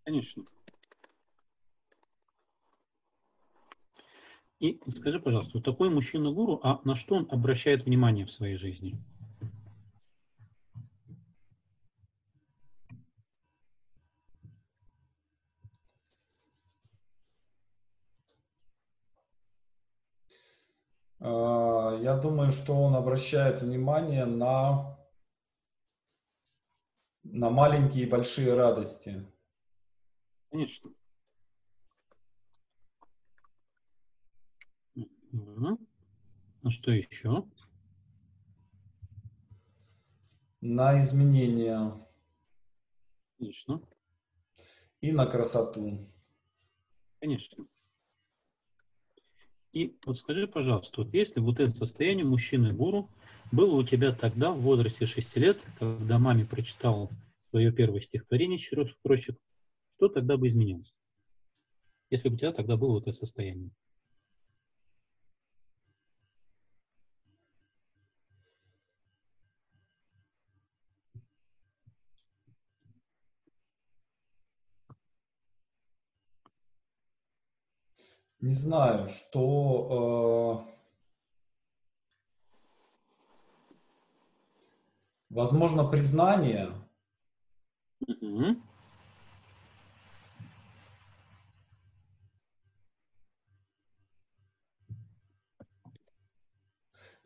Конечно. И скажи, пожалуйста, вот такой мужчина-гуру, а на что он обращает внимание в своей жизни? А, я думаю, что он обращает внимание на, на маленькие и большие радости. Конечно. Угу. А что еще? На изменения. Конечно. И на красоту. Конечно. И вот скажи, пожалуйста, вот если вот это состояние мужчины-гуру было у тебя тогда в возрасте 6 лет, когда маме прочитал свое первое стихотворение «Четырех строчек», что тогда бы изменилось? Если бы у тебя тогда было вот это состояние. Не знаю, что э, возможно признание. Mm-hmm.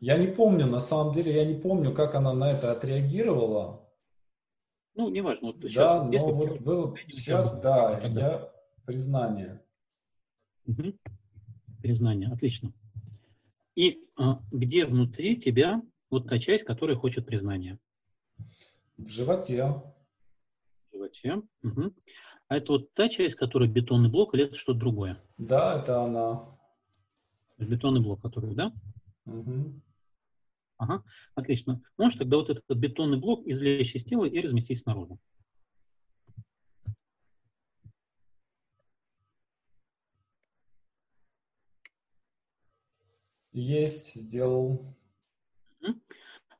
Я не помню, на самом деле, я не помню, как она на это отреагировала. Ну, неважно. Вот сейчас, да, но вот был, сейчас, да, я признание. Угу. Признание, отлично. И а, где внутри тебя вот та часть, которая хочет признания? В животе. В животе. Угу. А это вот та часть, которая бетонный блок, или это что-то другое? Да, это она. Бетонный блок, который, да? Угу. Ага, отлично. Можешь тогда вот этот бетонный блок извлечь из тела и разместить снаружи? Есть, сделал.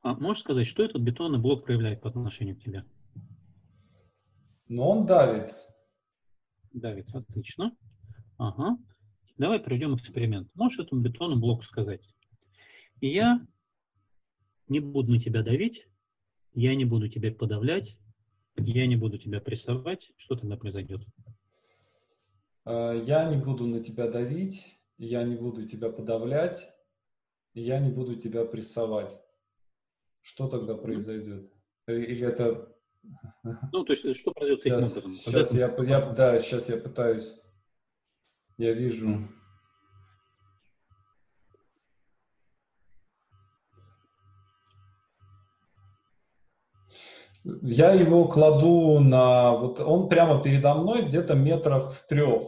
А можешь сказать, что этот бетонный блок проявляет по отношению к тебе? Ну, он давит. Давит, отлично. Ага. Давай проведем эксперимент. Можешь этому бетонному блоку сказать? И я не буду на тебя давить, я не буду тебя подавлять, я не буду тебя прессовать. Что тогда произойдет? Э, я не буду на тебя давить, я не буду тебя подавлять, я не буду тебя прессовать. Что тогда произойдет? Э, или это... Ну, то есть, что произойдет с этим сейчас, образом? Сейчас я, я, да, сейчас я пытаюсь, я вижу. Я его кладу на... Вот он прямо передо мной где-то метрах в трех.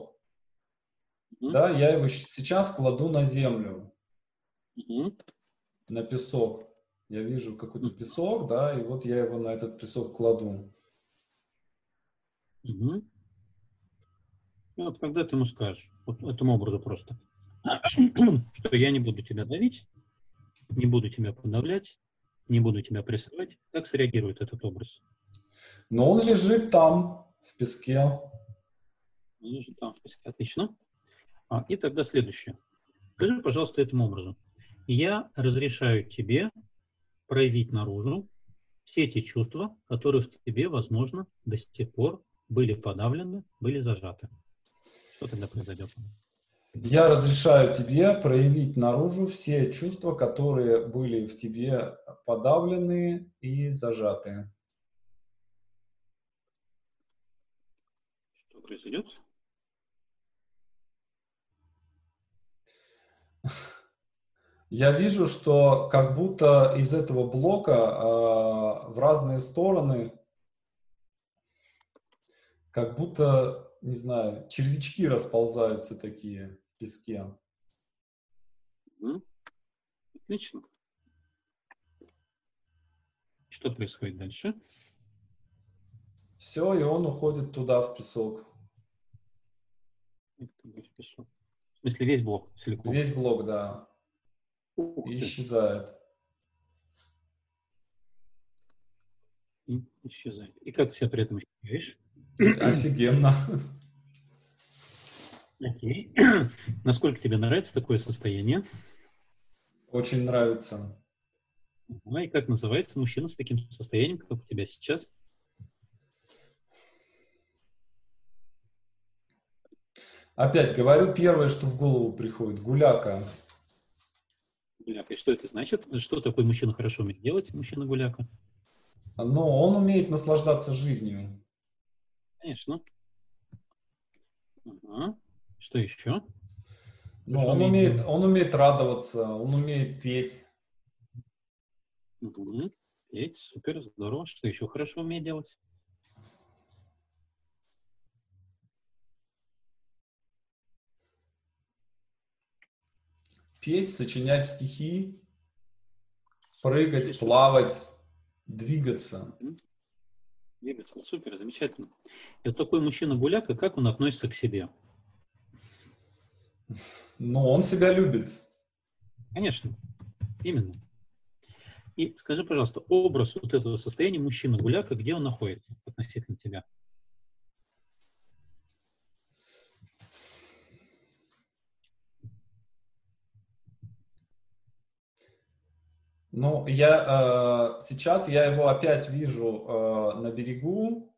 Mm-hmm. Да, я его сейчас кладу на землю. На песок. Я вижу какой-то песок, да, и вот я его на этот песок кладу. Mm-hmm. Ну, вот когда ты ему скажешь, вот этому образу просто, [clears throat] что я не буду тебя давить, не буду тебя подавлять, не буду тебя прессовать, как среагирует этот образ? Но он лежит там, в песке. Он лежит там, в песке. Отлично. А, и тогда следующее. Скажи, пожалуйста, этому образу. Я разрешаю тебе проявить наружу все те чувства, которые в тебе, возможно, до сих пор были подавлены, были зажаты. Что тогда произойдет? Я разрешаю тебе проявить наружу все чувства, которые были в тебе подавлены и зажаты. Что произойдет? Я вижу, что как будто из этого блока э, в разные стороны, как будто, не знаю, червячки расползаются такие песке. Отлично. Что происходит дальше? Все, и он уходит туда, в песок. В смысле, весь блок целиком? Весь блок, да. И исчезает. И исчезает. И как себя при этом ощущаешь? Офигенно. Окей. [clears throat] Насколько тебе нравится такое состояние? Очень нравится. Ну и как называется мужчина с таким состоянием, как у тебя сейчас? Опять говорю первое, что в голову приходит. Гуляка. Гуляка. И что это значит? Что такой мужчина хорошо умеет делать, мужчина-гуляка? Но он умеет наслаждаться жизнью. Конечно. Ага. Что еще? Ну, он умеет, он умеет радоваться, он умеет петь. Угу. Петь, супер, здорово. Что еще хорошо умеет делать? Петь, сочинять стихи, прыгать, плавать, двигаться. Двигаться, супер, замечательно. И вот такой мужчина-гуляка, как он относится к себе? Но он себя любит. Конечно, именно. И скажи, пожалуйста, образ вот этого состояния мужчины-гуляка, где он находится относительно тебя? Ну, я э, сейчас я его опять вижу э, на берегу,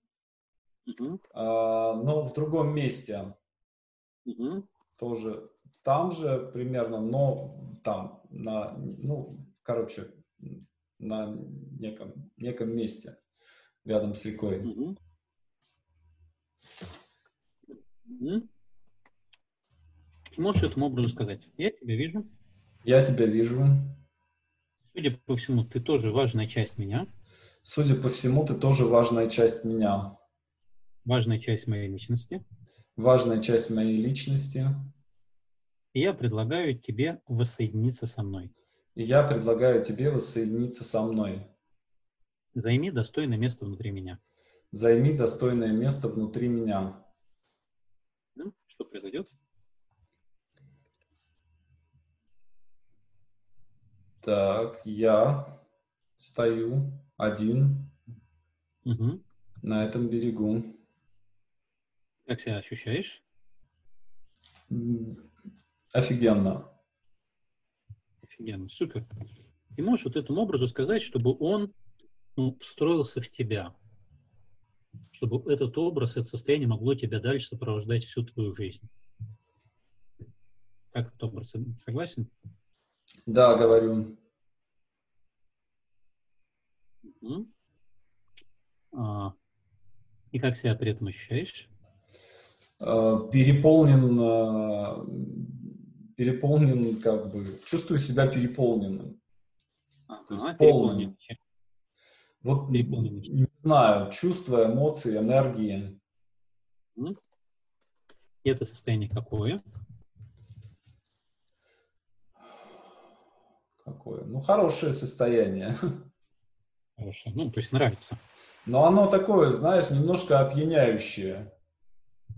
uh-huh. э, но в другом месте. Uh-huh тоже там же примерно, но там, на, ну, короче, на неком, неком месте рядом с рекой. Mm-hmm. Mm-hmm. Можешь этому образу сказать? Я тебя вижу. Я тебя вижу. Судя по всему, ты тоже важная часть меня. Судя по всему, ты тоже важная часть меня. Важная часть моей личности важная часть моей личности. И я предлагаю тебе воссоединиться со мной. И я предлагаю тебе воссоединиться со мной. Займи достойное место внутри меня. Займи достойное место внутри меня. Ну, что произойдет? Так, я стою один угу. на этом берегу. Как себя ощущаешь? Офигенно. Офигенно, супер. И можешь вот этому образу сказать, чтобы он ну, встроился в тебя, чтобы этот образ, это состояние могло тебя дальше сопровождать всю твою жизнь. Как этот образ? Согласен? Да, говорю. Угу. А, и как себя при этом ощущаешь? Э, переполнен, э, переполнен, как бы, чувствую себя переполненным. Ага, То есть полным. Вот, не знаю, чувства, эмоции, энергии. И это состояние какое? Какое? Ну, хорошее состояние. [laughs] Хорошее. Ну, то есть нравится. Но оно такое, знаешь, немножко опьяняющее.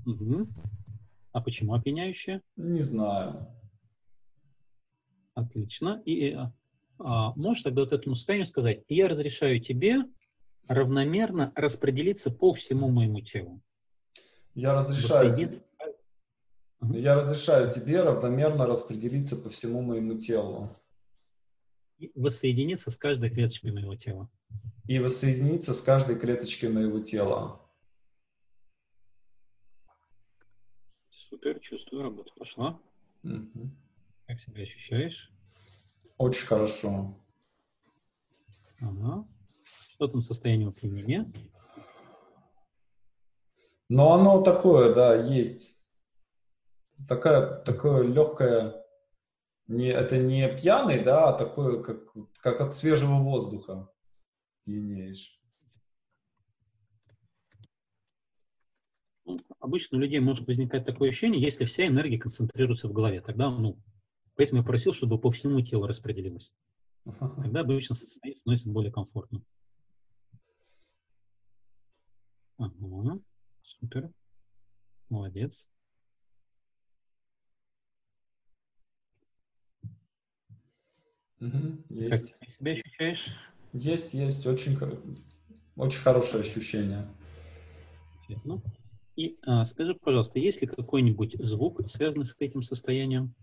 Угу. А почему опьяняющее? Не знаю. Отлично. И а, можешь тогда вот этому состоянию сказать, я разрешаю тебе равномерно распределиться по всему моему телу. Я разрешаю, тебе, я разрешаю тебе равномерно распределиться по всему моему телу. И воссоединиться с каждой клеточкой моего тела. И воссоединиться с каждой клеточкой моего тела. Супер, чувствую, работа пошла. Угу. Как себя ощущаешь? Очень хорошо. Ага. Что там состояние опьянения? Но оно такое, да, есть. Такая, такое легкое, не, это не пьяный, да, а такое, как, как от свежего воздуха пьянеешь. Ну, обычно у людей может возникать такое ощущение, если вся энергия концентрируется в голове. Тогда, ну, поэтому я просил, чтобы по всему телу распределилось. [laughs] Тогда обычно состояние становится более комфортным. Ага. Супер. Молодец. Угу, есть. Как ты себя ощущаешь? Есть, есть. Очень, очень хорошее ощущение. И а, скажи, пожалуйста, есть ли какой-нибудь звук, связанный с этим состоянием?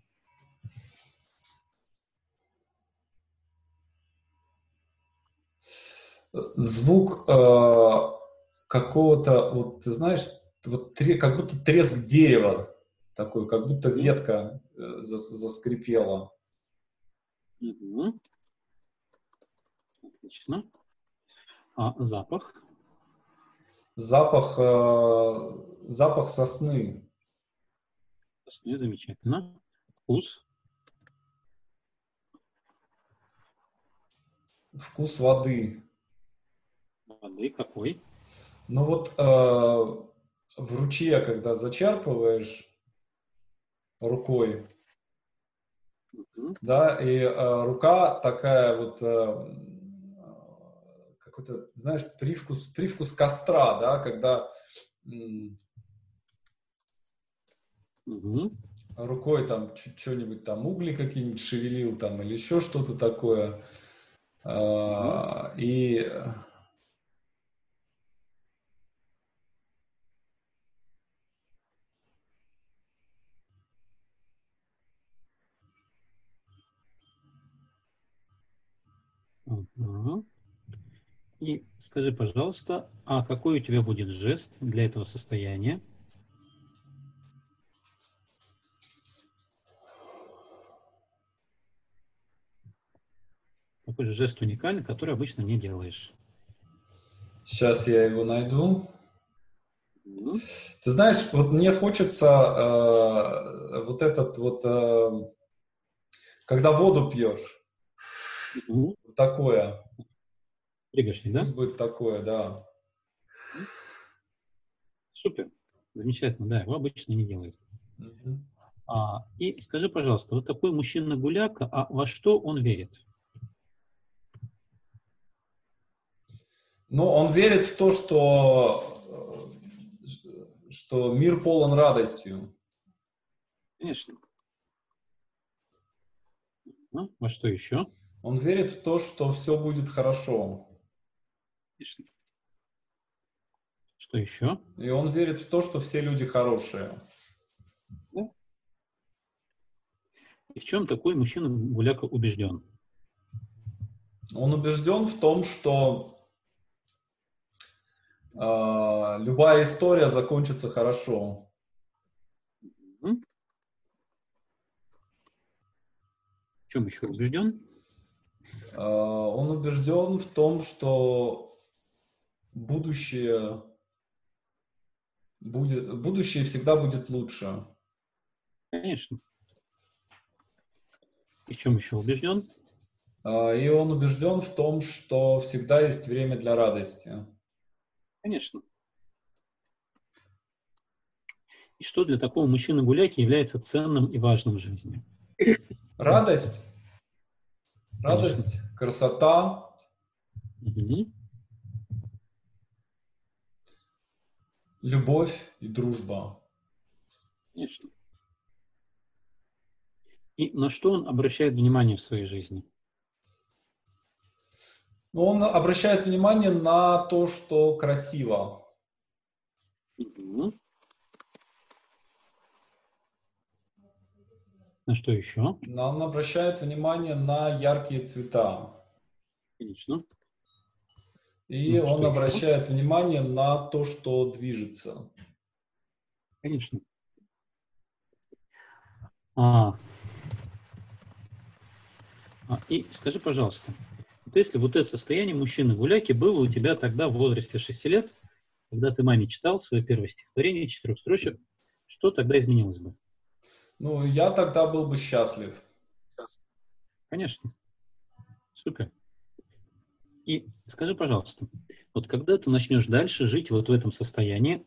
Звук э, какого-то, вот ты знаешь, вот как будто треск дерева такой, как будто ветка э, заскрипела. Угу. Отлично. А запах? Запах, э, запах сосны. Сосны, замечательно. Вкус? Вкус воды. Воды какой? Ну вот э, в ручье, когда зачерпываешь рукой, да, и э, рука такая вот э, какой-то, знаешь, привкус, привкус костра, да, когда mm-hmm. рукой там что-нибудь там угли какие-нибудь шевелил там или еще что-то такое. Mm-hmm. И И скажи, пожалуйста, а какой у тебя будет жест для этого состояния? Такой же жест уникальный, который обычно не делаешь. Сейчас я его найду. Mm-hmm. Ты знаешь, вот мне хочется э, вот этот вот, э, когда воду пьешь, mm-hmm. Такое. Пригоршни, да? Пусть будет такое, да. Супер. Замечательно, да, его обычно не делают. Угу. А, и скажи, пожалуйста, вот такой мужчина-гуляка, а во что он верит? Ну, он верит в то, что, что мир полон радостью. Конечно. Ну, во что еще? Он верит в то, что все будет хорошо. Что еще? И он верит в то, что все люди хорошие. Да. И в чем такой мужчина гуляка убежден? Он убежден в том, что э, любая история закончится хорошо. В чем еще убежден? Э, он убежден в том, что будущее будет, будущее всегда будет лучше. Конечно. И в чем еще убежден? А, и он убежден в том, что всегда есть время для радости. Конечно. И что для такого мужчины-гуляки является ценным и важным в жизни? Радость. Радость, Конечно. красота. Угу. Любовь и дружба. Конечно. И на что он обращает внимание в своей жизни? Ну, он обращает внимание на то, что красиво. Угу. На что еще? Он обращает внимание на яркие цвета. Конечно. И ну, он обращает еще? внимание на то, что движется. Конечно. А. а и скажи, пожалуйста, вот если вот это состояние мужчины-гуляки было у тебя тогда в возрасте 6 лет, когда ты маме читал свое первое стихотворение, четырех строчек, что тогда изменилось бы? Ну, я тогда был бы счастлив. Конечно. Супер. И скажи, пожалуйста, вот когда ты начнешь дальше жить вот в этом состоянии,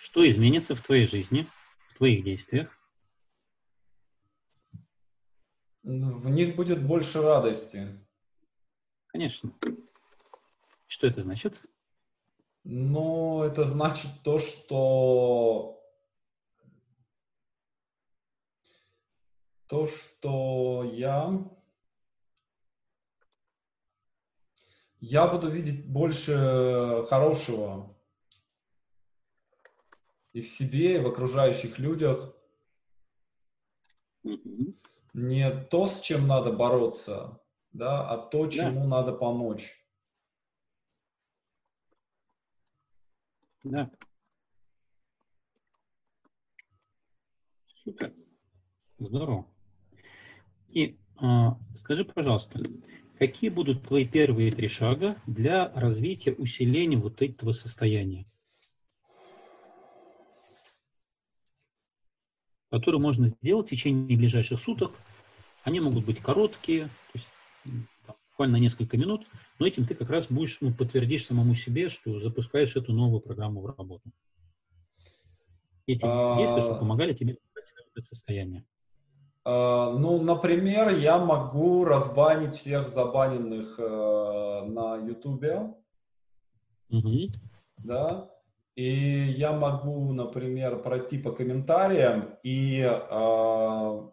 что изменится в твоей жизни, в твоих действиях? В них будет больше радости. Конечно. Что это значит? Ну, это значит то, что то, что я я буду видеть больше хорошего и в себе, и в окружающих людях. Mm-hmm. Не то, с чем надо бороться, да, а то, чему да. надо помочь. Да. Супер. Здорово. И а, скажи, пожалуйста, какие будут твои первые три шага для развития, усиления вот этого состояния? которые можно сделать в течение ближайших суток. Они могут быть короткие, то есть там, буквально несколько минут, но этим ты как раз будешь, ну, подтвердишь самому себе, что запускаешь эту новую программу в работу. Эти а... действия, что помогали тебе это состояние. Э, ну, например, я могу разбанить всех забаненных э, на Ютубе. Угу. Да. И я могу, например, пройти по комментариям и э,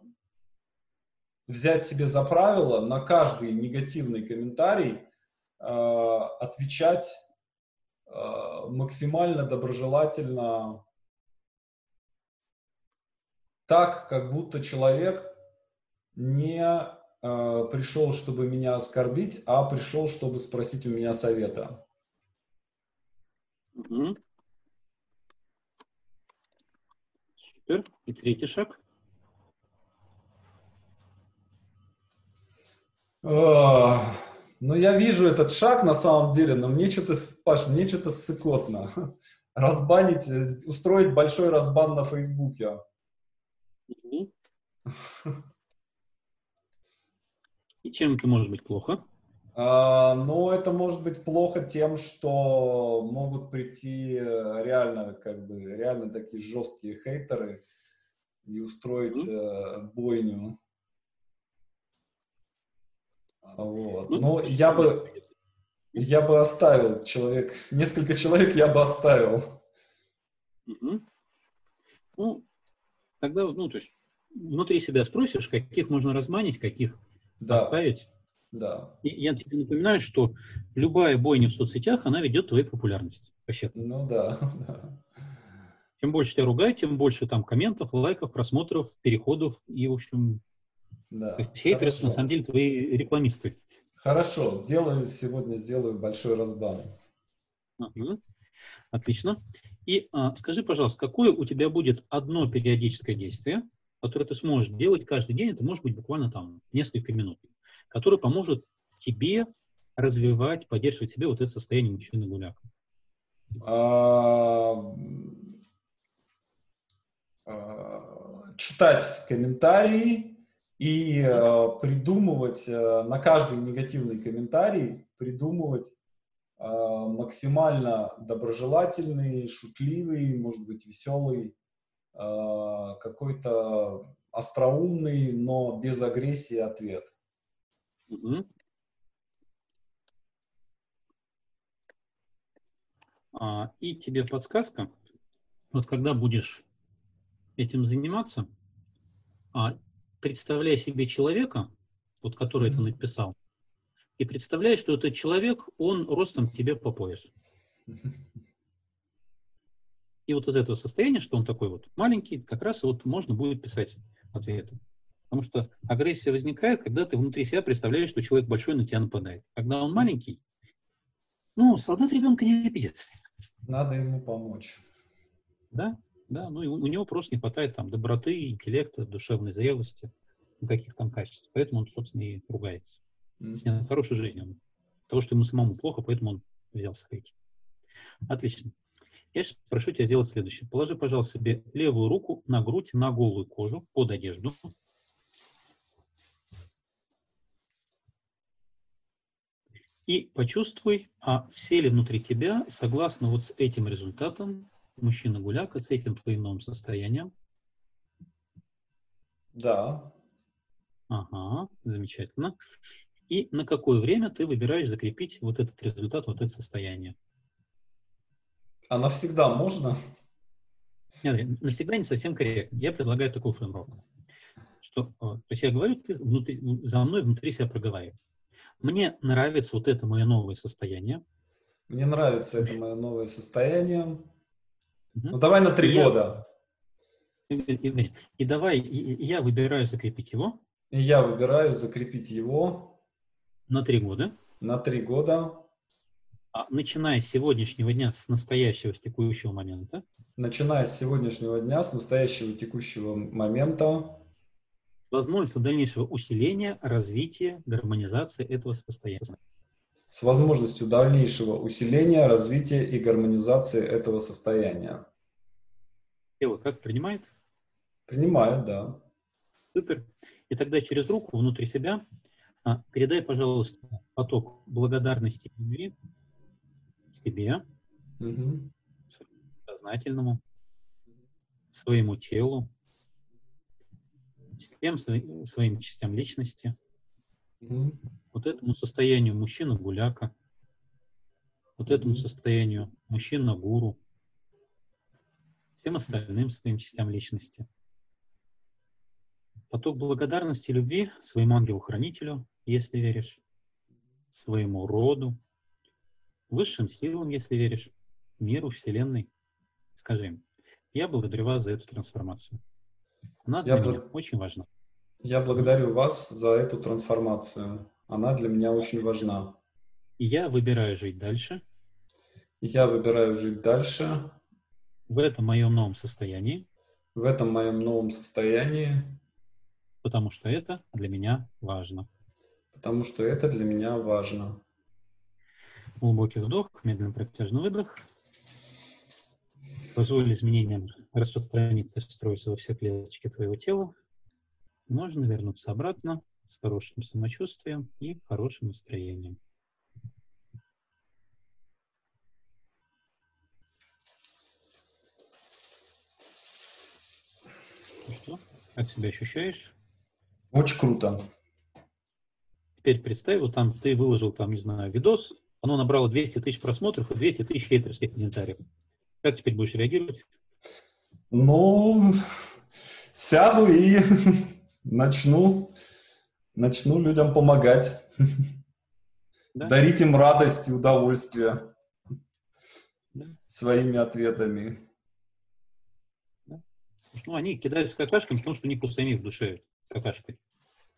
взять себе за правило на каждый негативный комментарий э, отвечать э, максимально доброжелательно так, как будто человек не э, пришел, чтобы меня оскорбить, а пришел, чтобы спросить у меня совета. Угу. Супер. И третий шаг. Uh, ну, я вижу этот шаг на самом деле, но мне что-то, Паш, мне что-то ссыкотно. [laughs] Разбанить, устроить большой разбан на Фейсбуке. И чем это может быть плохо? А, ну, это может быть плохо тем, что могут прийти э, реально, как бы, реально такие жесткие хейтеры и устроить mm-hmm. бойню. Вот. Ну, Но я бы, я бы оставил человек, несколько человек я бы оставил. Угу. Ну, тогда, ну, то есть, внутри себя спросишь, каких можно разманить, каких да. оставить. Да. И я тебе напоминаю, что любая бойня в соцсетях, она ведет твоей популярности. Вообще. Ну да, [laughs] да. Чем больше тебя ругают, тем больше там комментов, лайков, просмотров, переходов и, в общем, да. хейтеры, на самом деле, твои рекламисты. Хорошо, делаю сегодня, сделаю большой разбан. Угу. Отлично. И а, скажи, пожалуйста, какое у тебя будет одно периодическое действие, которое ты сможешь делать каждый день, это может быть буквально там несколько минут, которое поможет тебе развивать, поддерживать себе вот это состояние мужчины гуляка? А, а, читать комментарии и а, придумывать на каждый негативный комментарий, придумывать максимально доброжелательный, шутливый, может быть, веселый, какой-то остроумный, но без агрессии ответ. Угу. А, и тебе подсказка, вот когда будешь этим заниматься, а, представляй себе человека, вот который это написал, и представляй, что этот человек, он ростом тебе по пояс. И вот из этого состояния, что он такой вот маленький, как раз вот можно будет писать ответы. Потому что агрессия возникает, когда ты внутри себя представляешь, что человек большой на тебя нападает. Когда он маленький, ну, солдат ребенка не обидится. Надо ему помочь. Да, да, ну и у, у него просто не хватает там доброты, интеллекта, душевной зрелости, каких там качеств. Поэтому он, собственно, и ругается. С хорошей жизнью. Он, того, что ему самому плохо, поэтому он взялся хейтить. Отлично. Я сейчас прошу тебя сделать следующее. Положи, пожалуйста, себе левую руку на грудь, на голую кожу, под одежду. И почувствуй, а все ли внутри тебя, согласно вот с этим результатом, мужчина-гуляка, с этим твоим новым состоянием? Да. Ага, замечательно. И на какое время ты выбираешь закрепить вот этот результат, вот это состояние? А навсегда можно? Нет, навсегда не совсем корректно. Я предлагаю такую формулировку. Что, э, то есть я говорю, ты внутри, за мной внутри себя проговаривай. Мне нравится вот это мое новое состояние. Мне нравится это мое новое состояние. Угу. Ну, давай на три года. И, и, и давай, и, и я выбираю закрепить его. И я выбираю закрепить его. На три года. На три года. А, начиная с сегодняшнего дня, с настоящего, с текущего момента. Начиная с сегодняшнего дня, с настоящего текущего момента с возможностью дальнейшего усиления, развития, гармонизации этого состояния. С возможностью дальнейшего усиления, развития и гармонизации этого состояния. Тело как принимает? Принимает, да. Супер. И тогда через руку внутри себя передай, пожалуйста, поток благодарности любви себе, угу. сознательному, своему телу, всем своим, своим частям личности, mm-hmm. вот этому состоянию мужчина-гуляка, вот этому состоянию мужчина-гуру, всем остальным своим частям личности. Поток благодарности любви своему ангелу-хранителю, если веришь, своему роду, высшим силам, если веришь, миру, Вселенной. Скажи им, я благодарю вас за эту трансформацию. Она для я меня благ... очень важна. Я благодарю вас за эту трансформацию. Она для меня очень важна. Я выбираю жить дальше. Я выбираю жить дальше. В этом моем новом состоянии. В этом моем новом состоянии. Потому что это для меня важно. Потому что это для меня важно. Глубокий вдох, медленный протяжный выдох. Позволь изменениям распространиться, строиться во все клеточки твоего тела. Можно вернуться обратно с хорошим самочувствием и хорошим настроением. Ну что, как себя ощущаешь? Очень круто. Теперь представь, вот там ты выложил, там, не знаю, видос, оно набрало 200 тысяч просмотров и 200 тысяч хейтерских комментариев. Как теперь будешь реагировать? Ну, сяду и [laughs] начну, начну людям помогать. Да? Дарить им радость и удовольствие да. своими ответами. Да. Ну, они кидаются какашками, потому что у них просто в душе какашкой.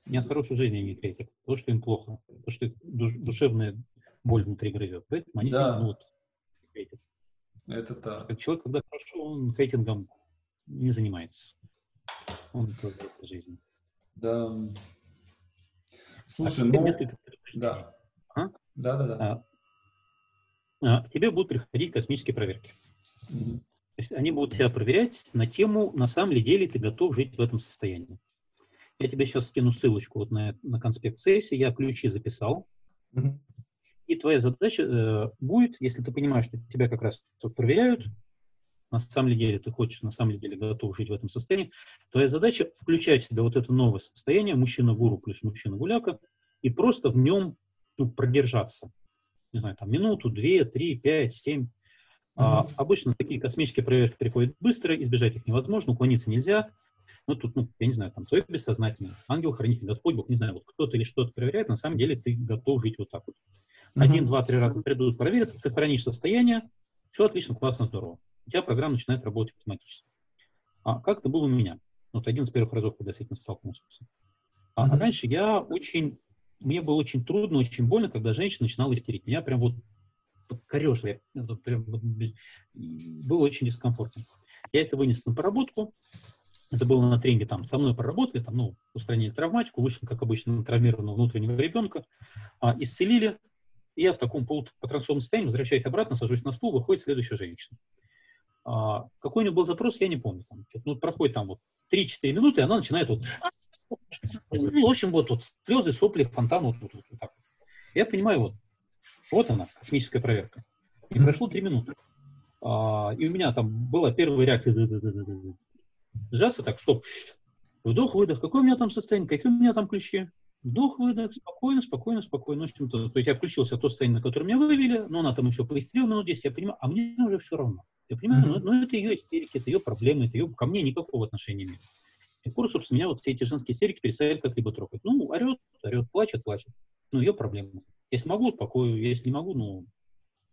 Не от хорошей жизни они третьих. То, что им плохо. То, что их душевная боль внутри грызет. Поэтому они да. ну, вот, хейтят. Это так. Как человек, когда хорошо, он хейтингом не занимается. Он наслаждается жизнью. Да. Слушай, а ну... Да. А? Да, да, да. А, к тебе будут приходить космические проверки. Mm-hmm. То есть они будут тебя проверять на тему, на самом ли деле ты готов жить в этом состоянии. Я тебе сейчас скину ссылочку вот на, на конспект сессии, я ключи записал. Mm-hmm. И твоя задача э, будет, если ты понимаешь, что тебя как раз проверяют, на самом деле ты хочешь, на самом деле готов жить в этом состоянии, твоя задача включать в себя вот это новое состояние, мужчина-гуру плюс мужчина-гуляка, и просто в нем ну, продержаться. Не знаю, там минуту, две, три, пять, семь. Mm-hmm. А, обычно такие космические проверки приходят быстро, избежать их невозможно, уклониться нельзя. Ну, тут, ну, я не знаю, там, твое бессознательное, ангел-хранитель, Господь Бог, не знаю, вот кто-то или что-то проверяет, на самом деле ты готов жить вот так вот. Один, два, три раза придут, проверят, ты хранишь состояние, все отлично, классно, здорово. У тебя программа начинает работать автоматически. А как это было у меня? Вот один из первых разов, когда с этим столкнулся. А mm-hmm. раньше я очень, мне было очень трудно, очень больно, когда женщина начинала истерить. Меня прям вот подкорежило, прям, было очень дискомфортно. Я это вынес на проработку, это было на тренинге, там, со мной проработали, там, ну, устранили травматику, вышли, как обычно, травмированного внутреннего ребенка, а, исцелили, и я в таком полупотрансовом состоянии возвращаюсь обратно, сажусь на стул, выходит следующая женщина. А, какой у нее был запрос, я не помню. Там, ну, проходит там вот 3-4 минуты, и она начинает вот... Ну, [laughs] в общем, вот, вот слезы, сопли, фонтан, вот, вот, вот, вот так. Я понимаю, вот, вот она, космическая проверка. И прошло 3 минуты. А, и у меня там была первая реакция сжаться, так, стоп, вдох-выдох, какое у меня там состояние, какие у меня там ключи, Вдох, выдох, спокойно, спокойно, спокойно. В общем-то, то есть я включился в то состояние, на которое меня вывели, но она там еще поистерила минут 10, я понимаю, а мне уже все равно. Я понимаю, mm-hmm. ну, ну это ее истерики, это ее проблемы, это ее, ко мне никакого отношения нет. И курс, собственно, меня вот все эти женские истерики перестали как-либо трогать. Ну, орет, орет, плачет, плачет. Ну, ее проблемы. Если могу, успокою, если не могу, ну,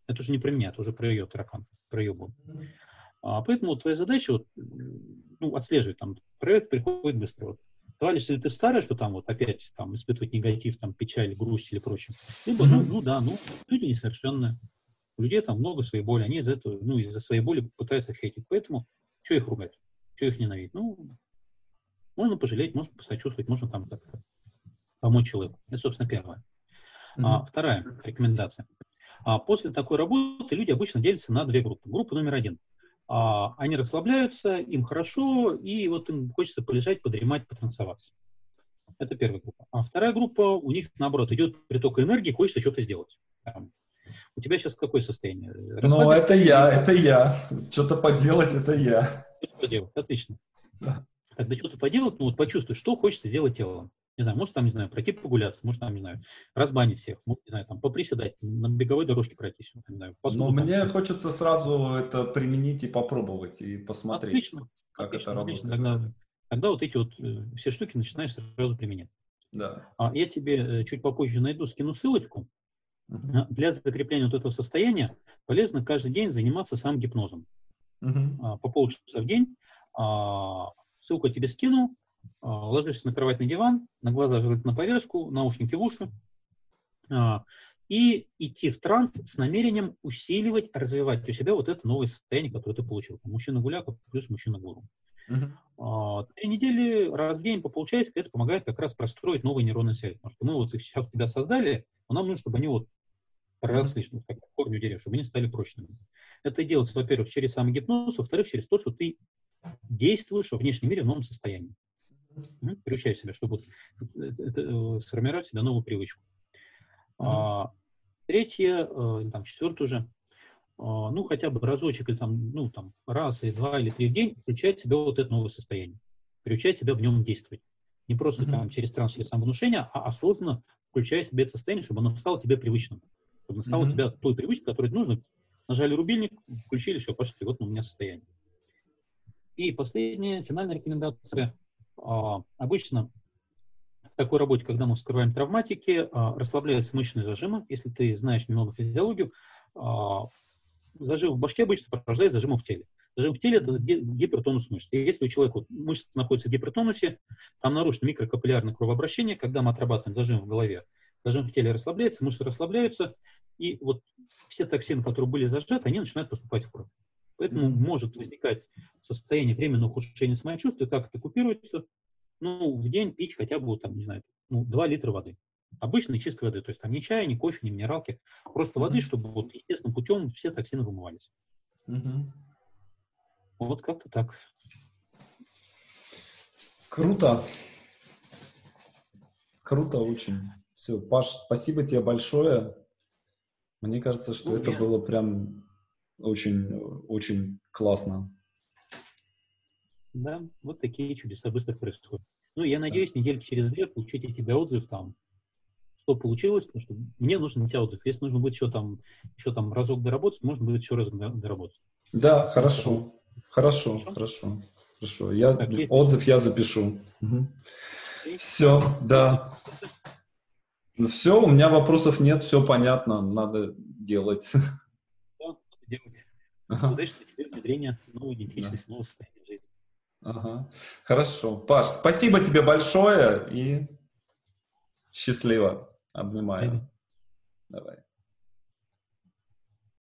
это уже не про меня, это уже про ее таракан, про ее боль. А, поэтому твоя задача вот, ну, отслеживать там, проект приходит быстро. Вот Товарищ, если ты старый, что там вот опять там испытывать негатив, там печаль, грусть или прочее, либо, ну, ну да, ну, люди несовершенные. У людей там много своей боли, они из этого, ну, из-за своей боли пытаются хейтить. Поэтому, что их ругать? Что их ненавидеть? Ну, можно пожалеть, можно посочувствовать, можно там так помочь человеку. Это, собственно, первое. Mm-hmm. А, вторая рекомендация. А, после такой работы люди обычно делятся на две группы. Группа номер один – а, они расслабляются, им хорошо, и вот им хочется полежать, подремать, потанцеваться. Это первая группа. А вторая группа, у них, наоборот, идет приток энергии, хочется что-то сделать. У тебя сейчас какое состояние? Ну, это я, это я. Что-то поделать, это я. Что-то поделать, отлично. Да. Когда что-то поделать, ну вот почувствуй, что хочется сделать телом не знаю, может там, не знаю, пройти прогуляться, может там, не знаю, разбанить всех, может, не знаю, там поприседать, на беговой дорожке пройтись, не знаю. Но там. мне хочется сразу это применить и попробовать, и посмотреть, отлично, как отлично, это отлично. работает. Тогда, тогда вот эти вот э, все штуки начинаешь сразу применять. Да. А, я тебе э, чуть попозже найду, скину ссылочку. Uh-huh. Для закрепления вот этого состояния полезно каждый день заниматься сам гипнозом. Uh-huh. А, по полчаса в день. А, ссылку тебе скину. А, ложишься на кровать, на диван, на глаза на повязку, наушники в уши, а, и идти в транс с намерением усиливать, развивать у себя вот это новое состояние, которое ты получил. Мужчина-гуляка плюс мужчина-гуру. Uh-huh. Три недели раз в день по полчасика, это помогает как раз простроить новые нейронные связи. Потому что мы вот их сейчас тебя создали, но нам нужно, чтобы они вот проросли, uh-huh. как корни деревьев, чтобы они стали прочными. Это делается, во-первых, через самогипноз, во-вторых, через то, что ты действуешь во внешнем мире в новом состоянии. Приучай себя, чтобы э, сформировать себе новую привычку. А, третье, э, там, четвертое уже, а, ну, хотя бы разочек или там, ну, там, раз или два или три в день включать себя вот это новое состояние. Приучать себя в нем действовать. Не просто mm-hmm. там через транс, через самовнушение, а осознанно включая себе это состояние, чтобы оно стало тебе привычным. Чтобы оно стало mm-hmm. тебя той привычкой, которой нужно. Нажали рубильник, включили, все, пошли, вот у меня состояние. И последняя, финальная рекомендация. А, обычно в такой работе, когда мы вскрываем травматики, а, расслабляются мышечные зажимы. Если ты знаешь немного физиологию, а, зажим в башке обычно порождает зажимы в теле. Зажим в теле – это гипертонус мышц. И если у человека мышца находится в гипертонусе, там нарушено микрокапиллярное кровообращение, когда мы отрабатываем зажим в голове, зажим в теле расслабляется, мышцы расслабляются, и вот все токсины, которые были зажаты, они начинают поступать в кровь. Поэтому mm-hmm. может возникать состояние временного ухудшения самочувствия, как это купируется, ну, в день пить хотя бы, там, не знаю, ну, 2 литра воды. Обычной чистой воды, то есть там ни чая, ни кофе, ни минералки, просто mm-hmm. воды, чтобы вот естественным путем все токсины вымывались. Mm-hmm. Вот как-то так. Круто. Круто очень. Все, Паш, спасибо тебе большое. Мне кажется, что ну, это я... было прям очень, очень классно. Да, вот такие чудеса быстро происходят. Ну, я надеюсь, да. недельки через две получить от тебя отзыв там, что получилось, потому что мне нужен у тебя отзыв. Если нужно будет еще там, еще там разок доработать, можно будет еще раз доработать. Да, хорошо. Хорошо, хорошо, хорошо. хорошо. Я, так, отзыв я запишу. Угу. Все, да. Все, у меня вопросов нет, все понятно, надо делать. Ага. Удачного тебе внедрения новой идентичности, да. нового состояния жизни. Ага. Хорошо. Паш, спасибо тебе большое и счастливо. Обнимаю. Давай.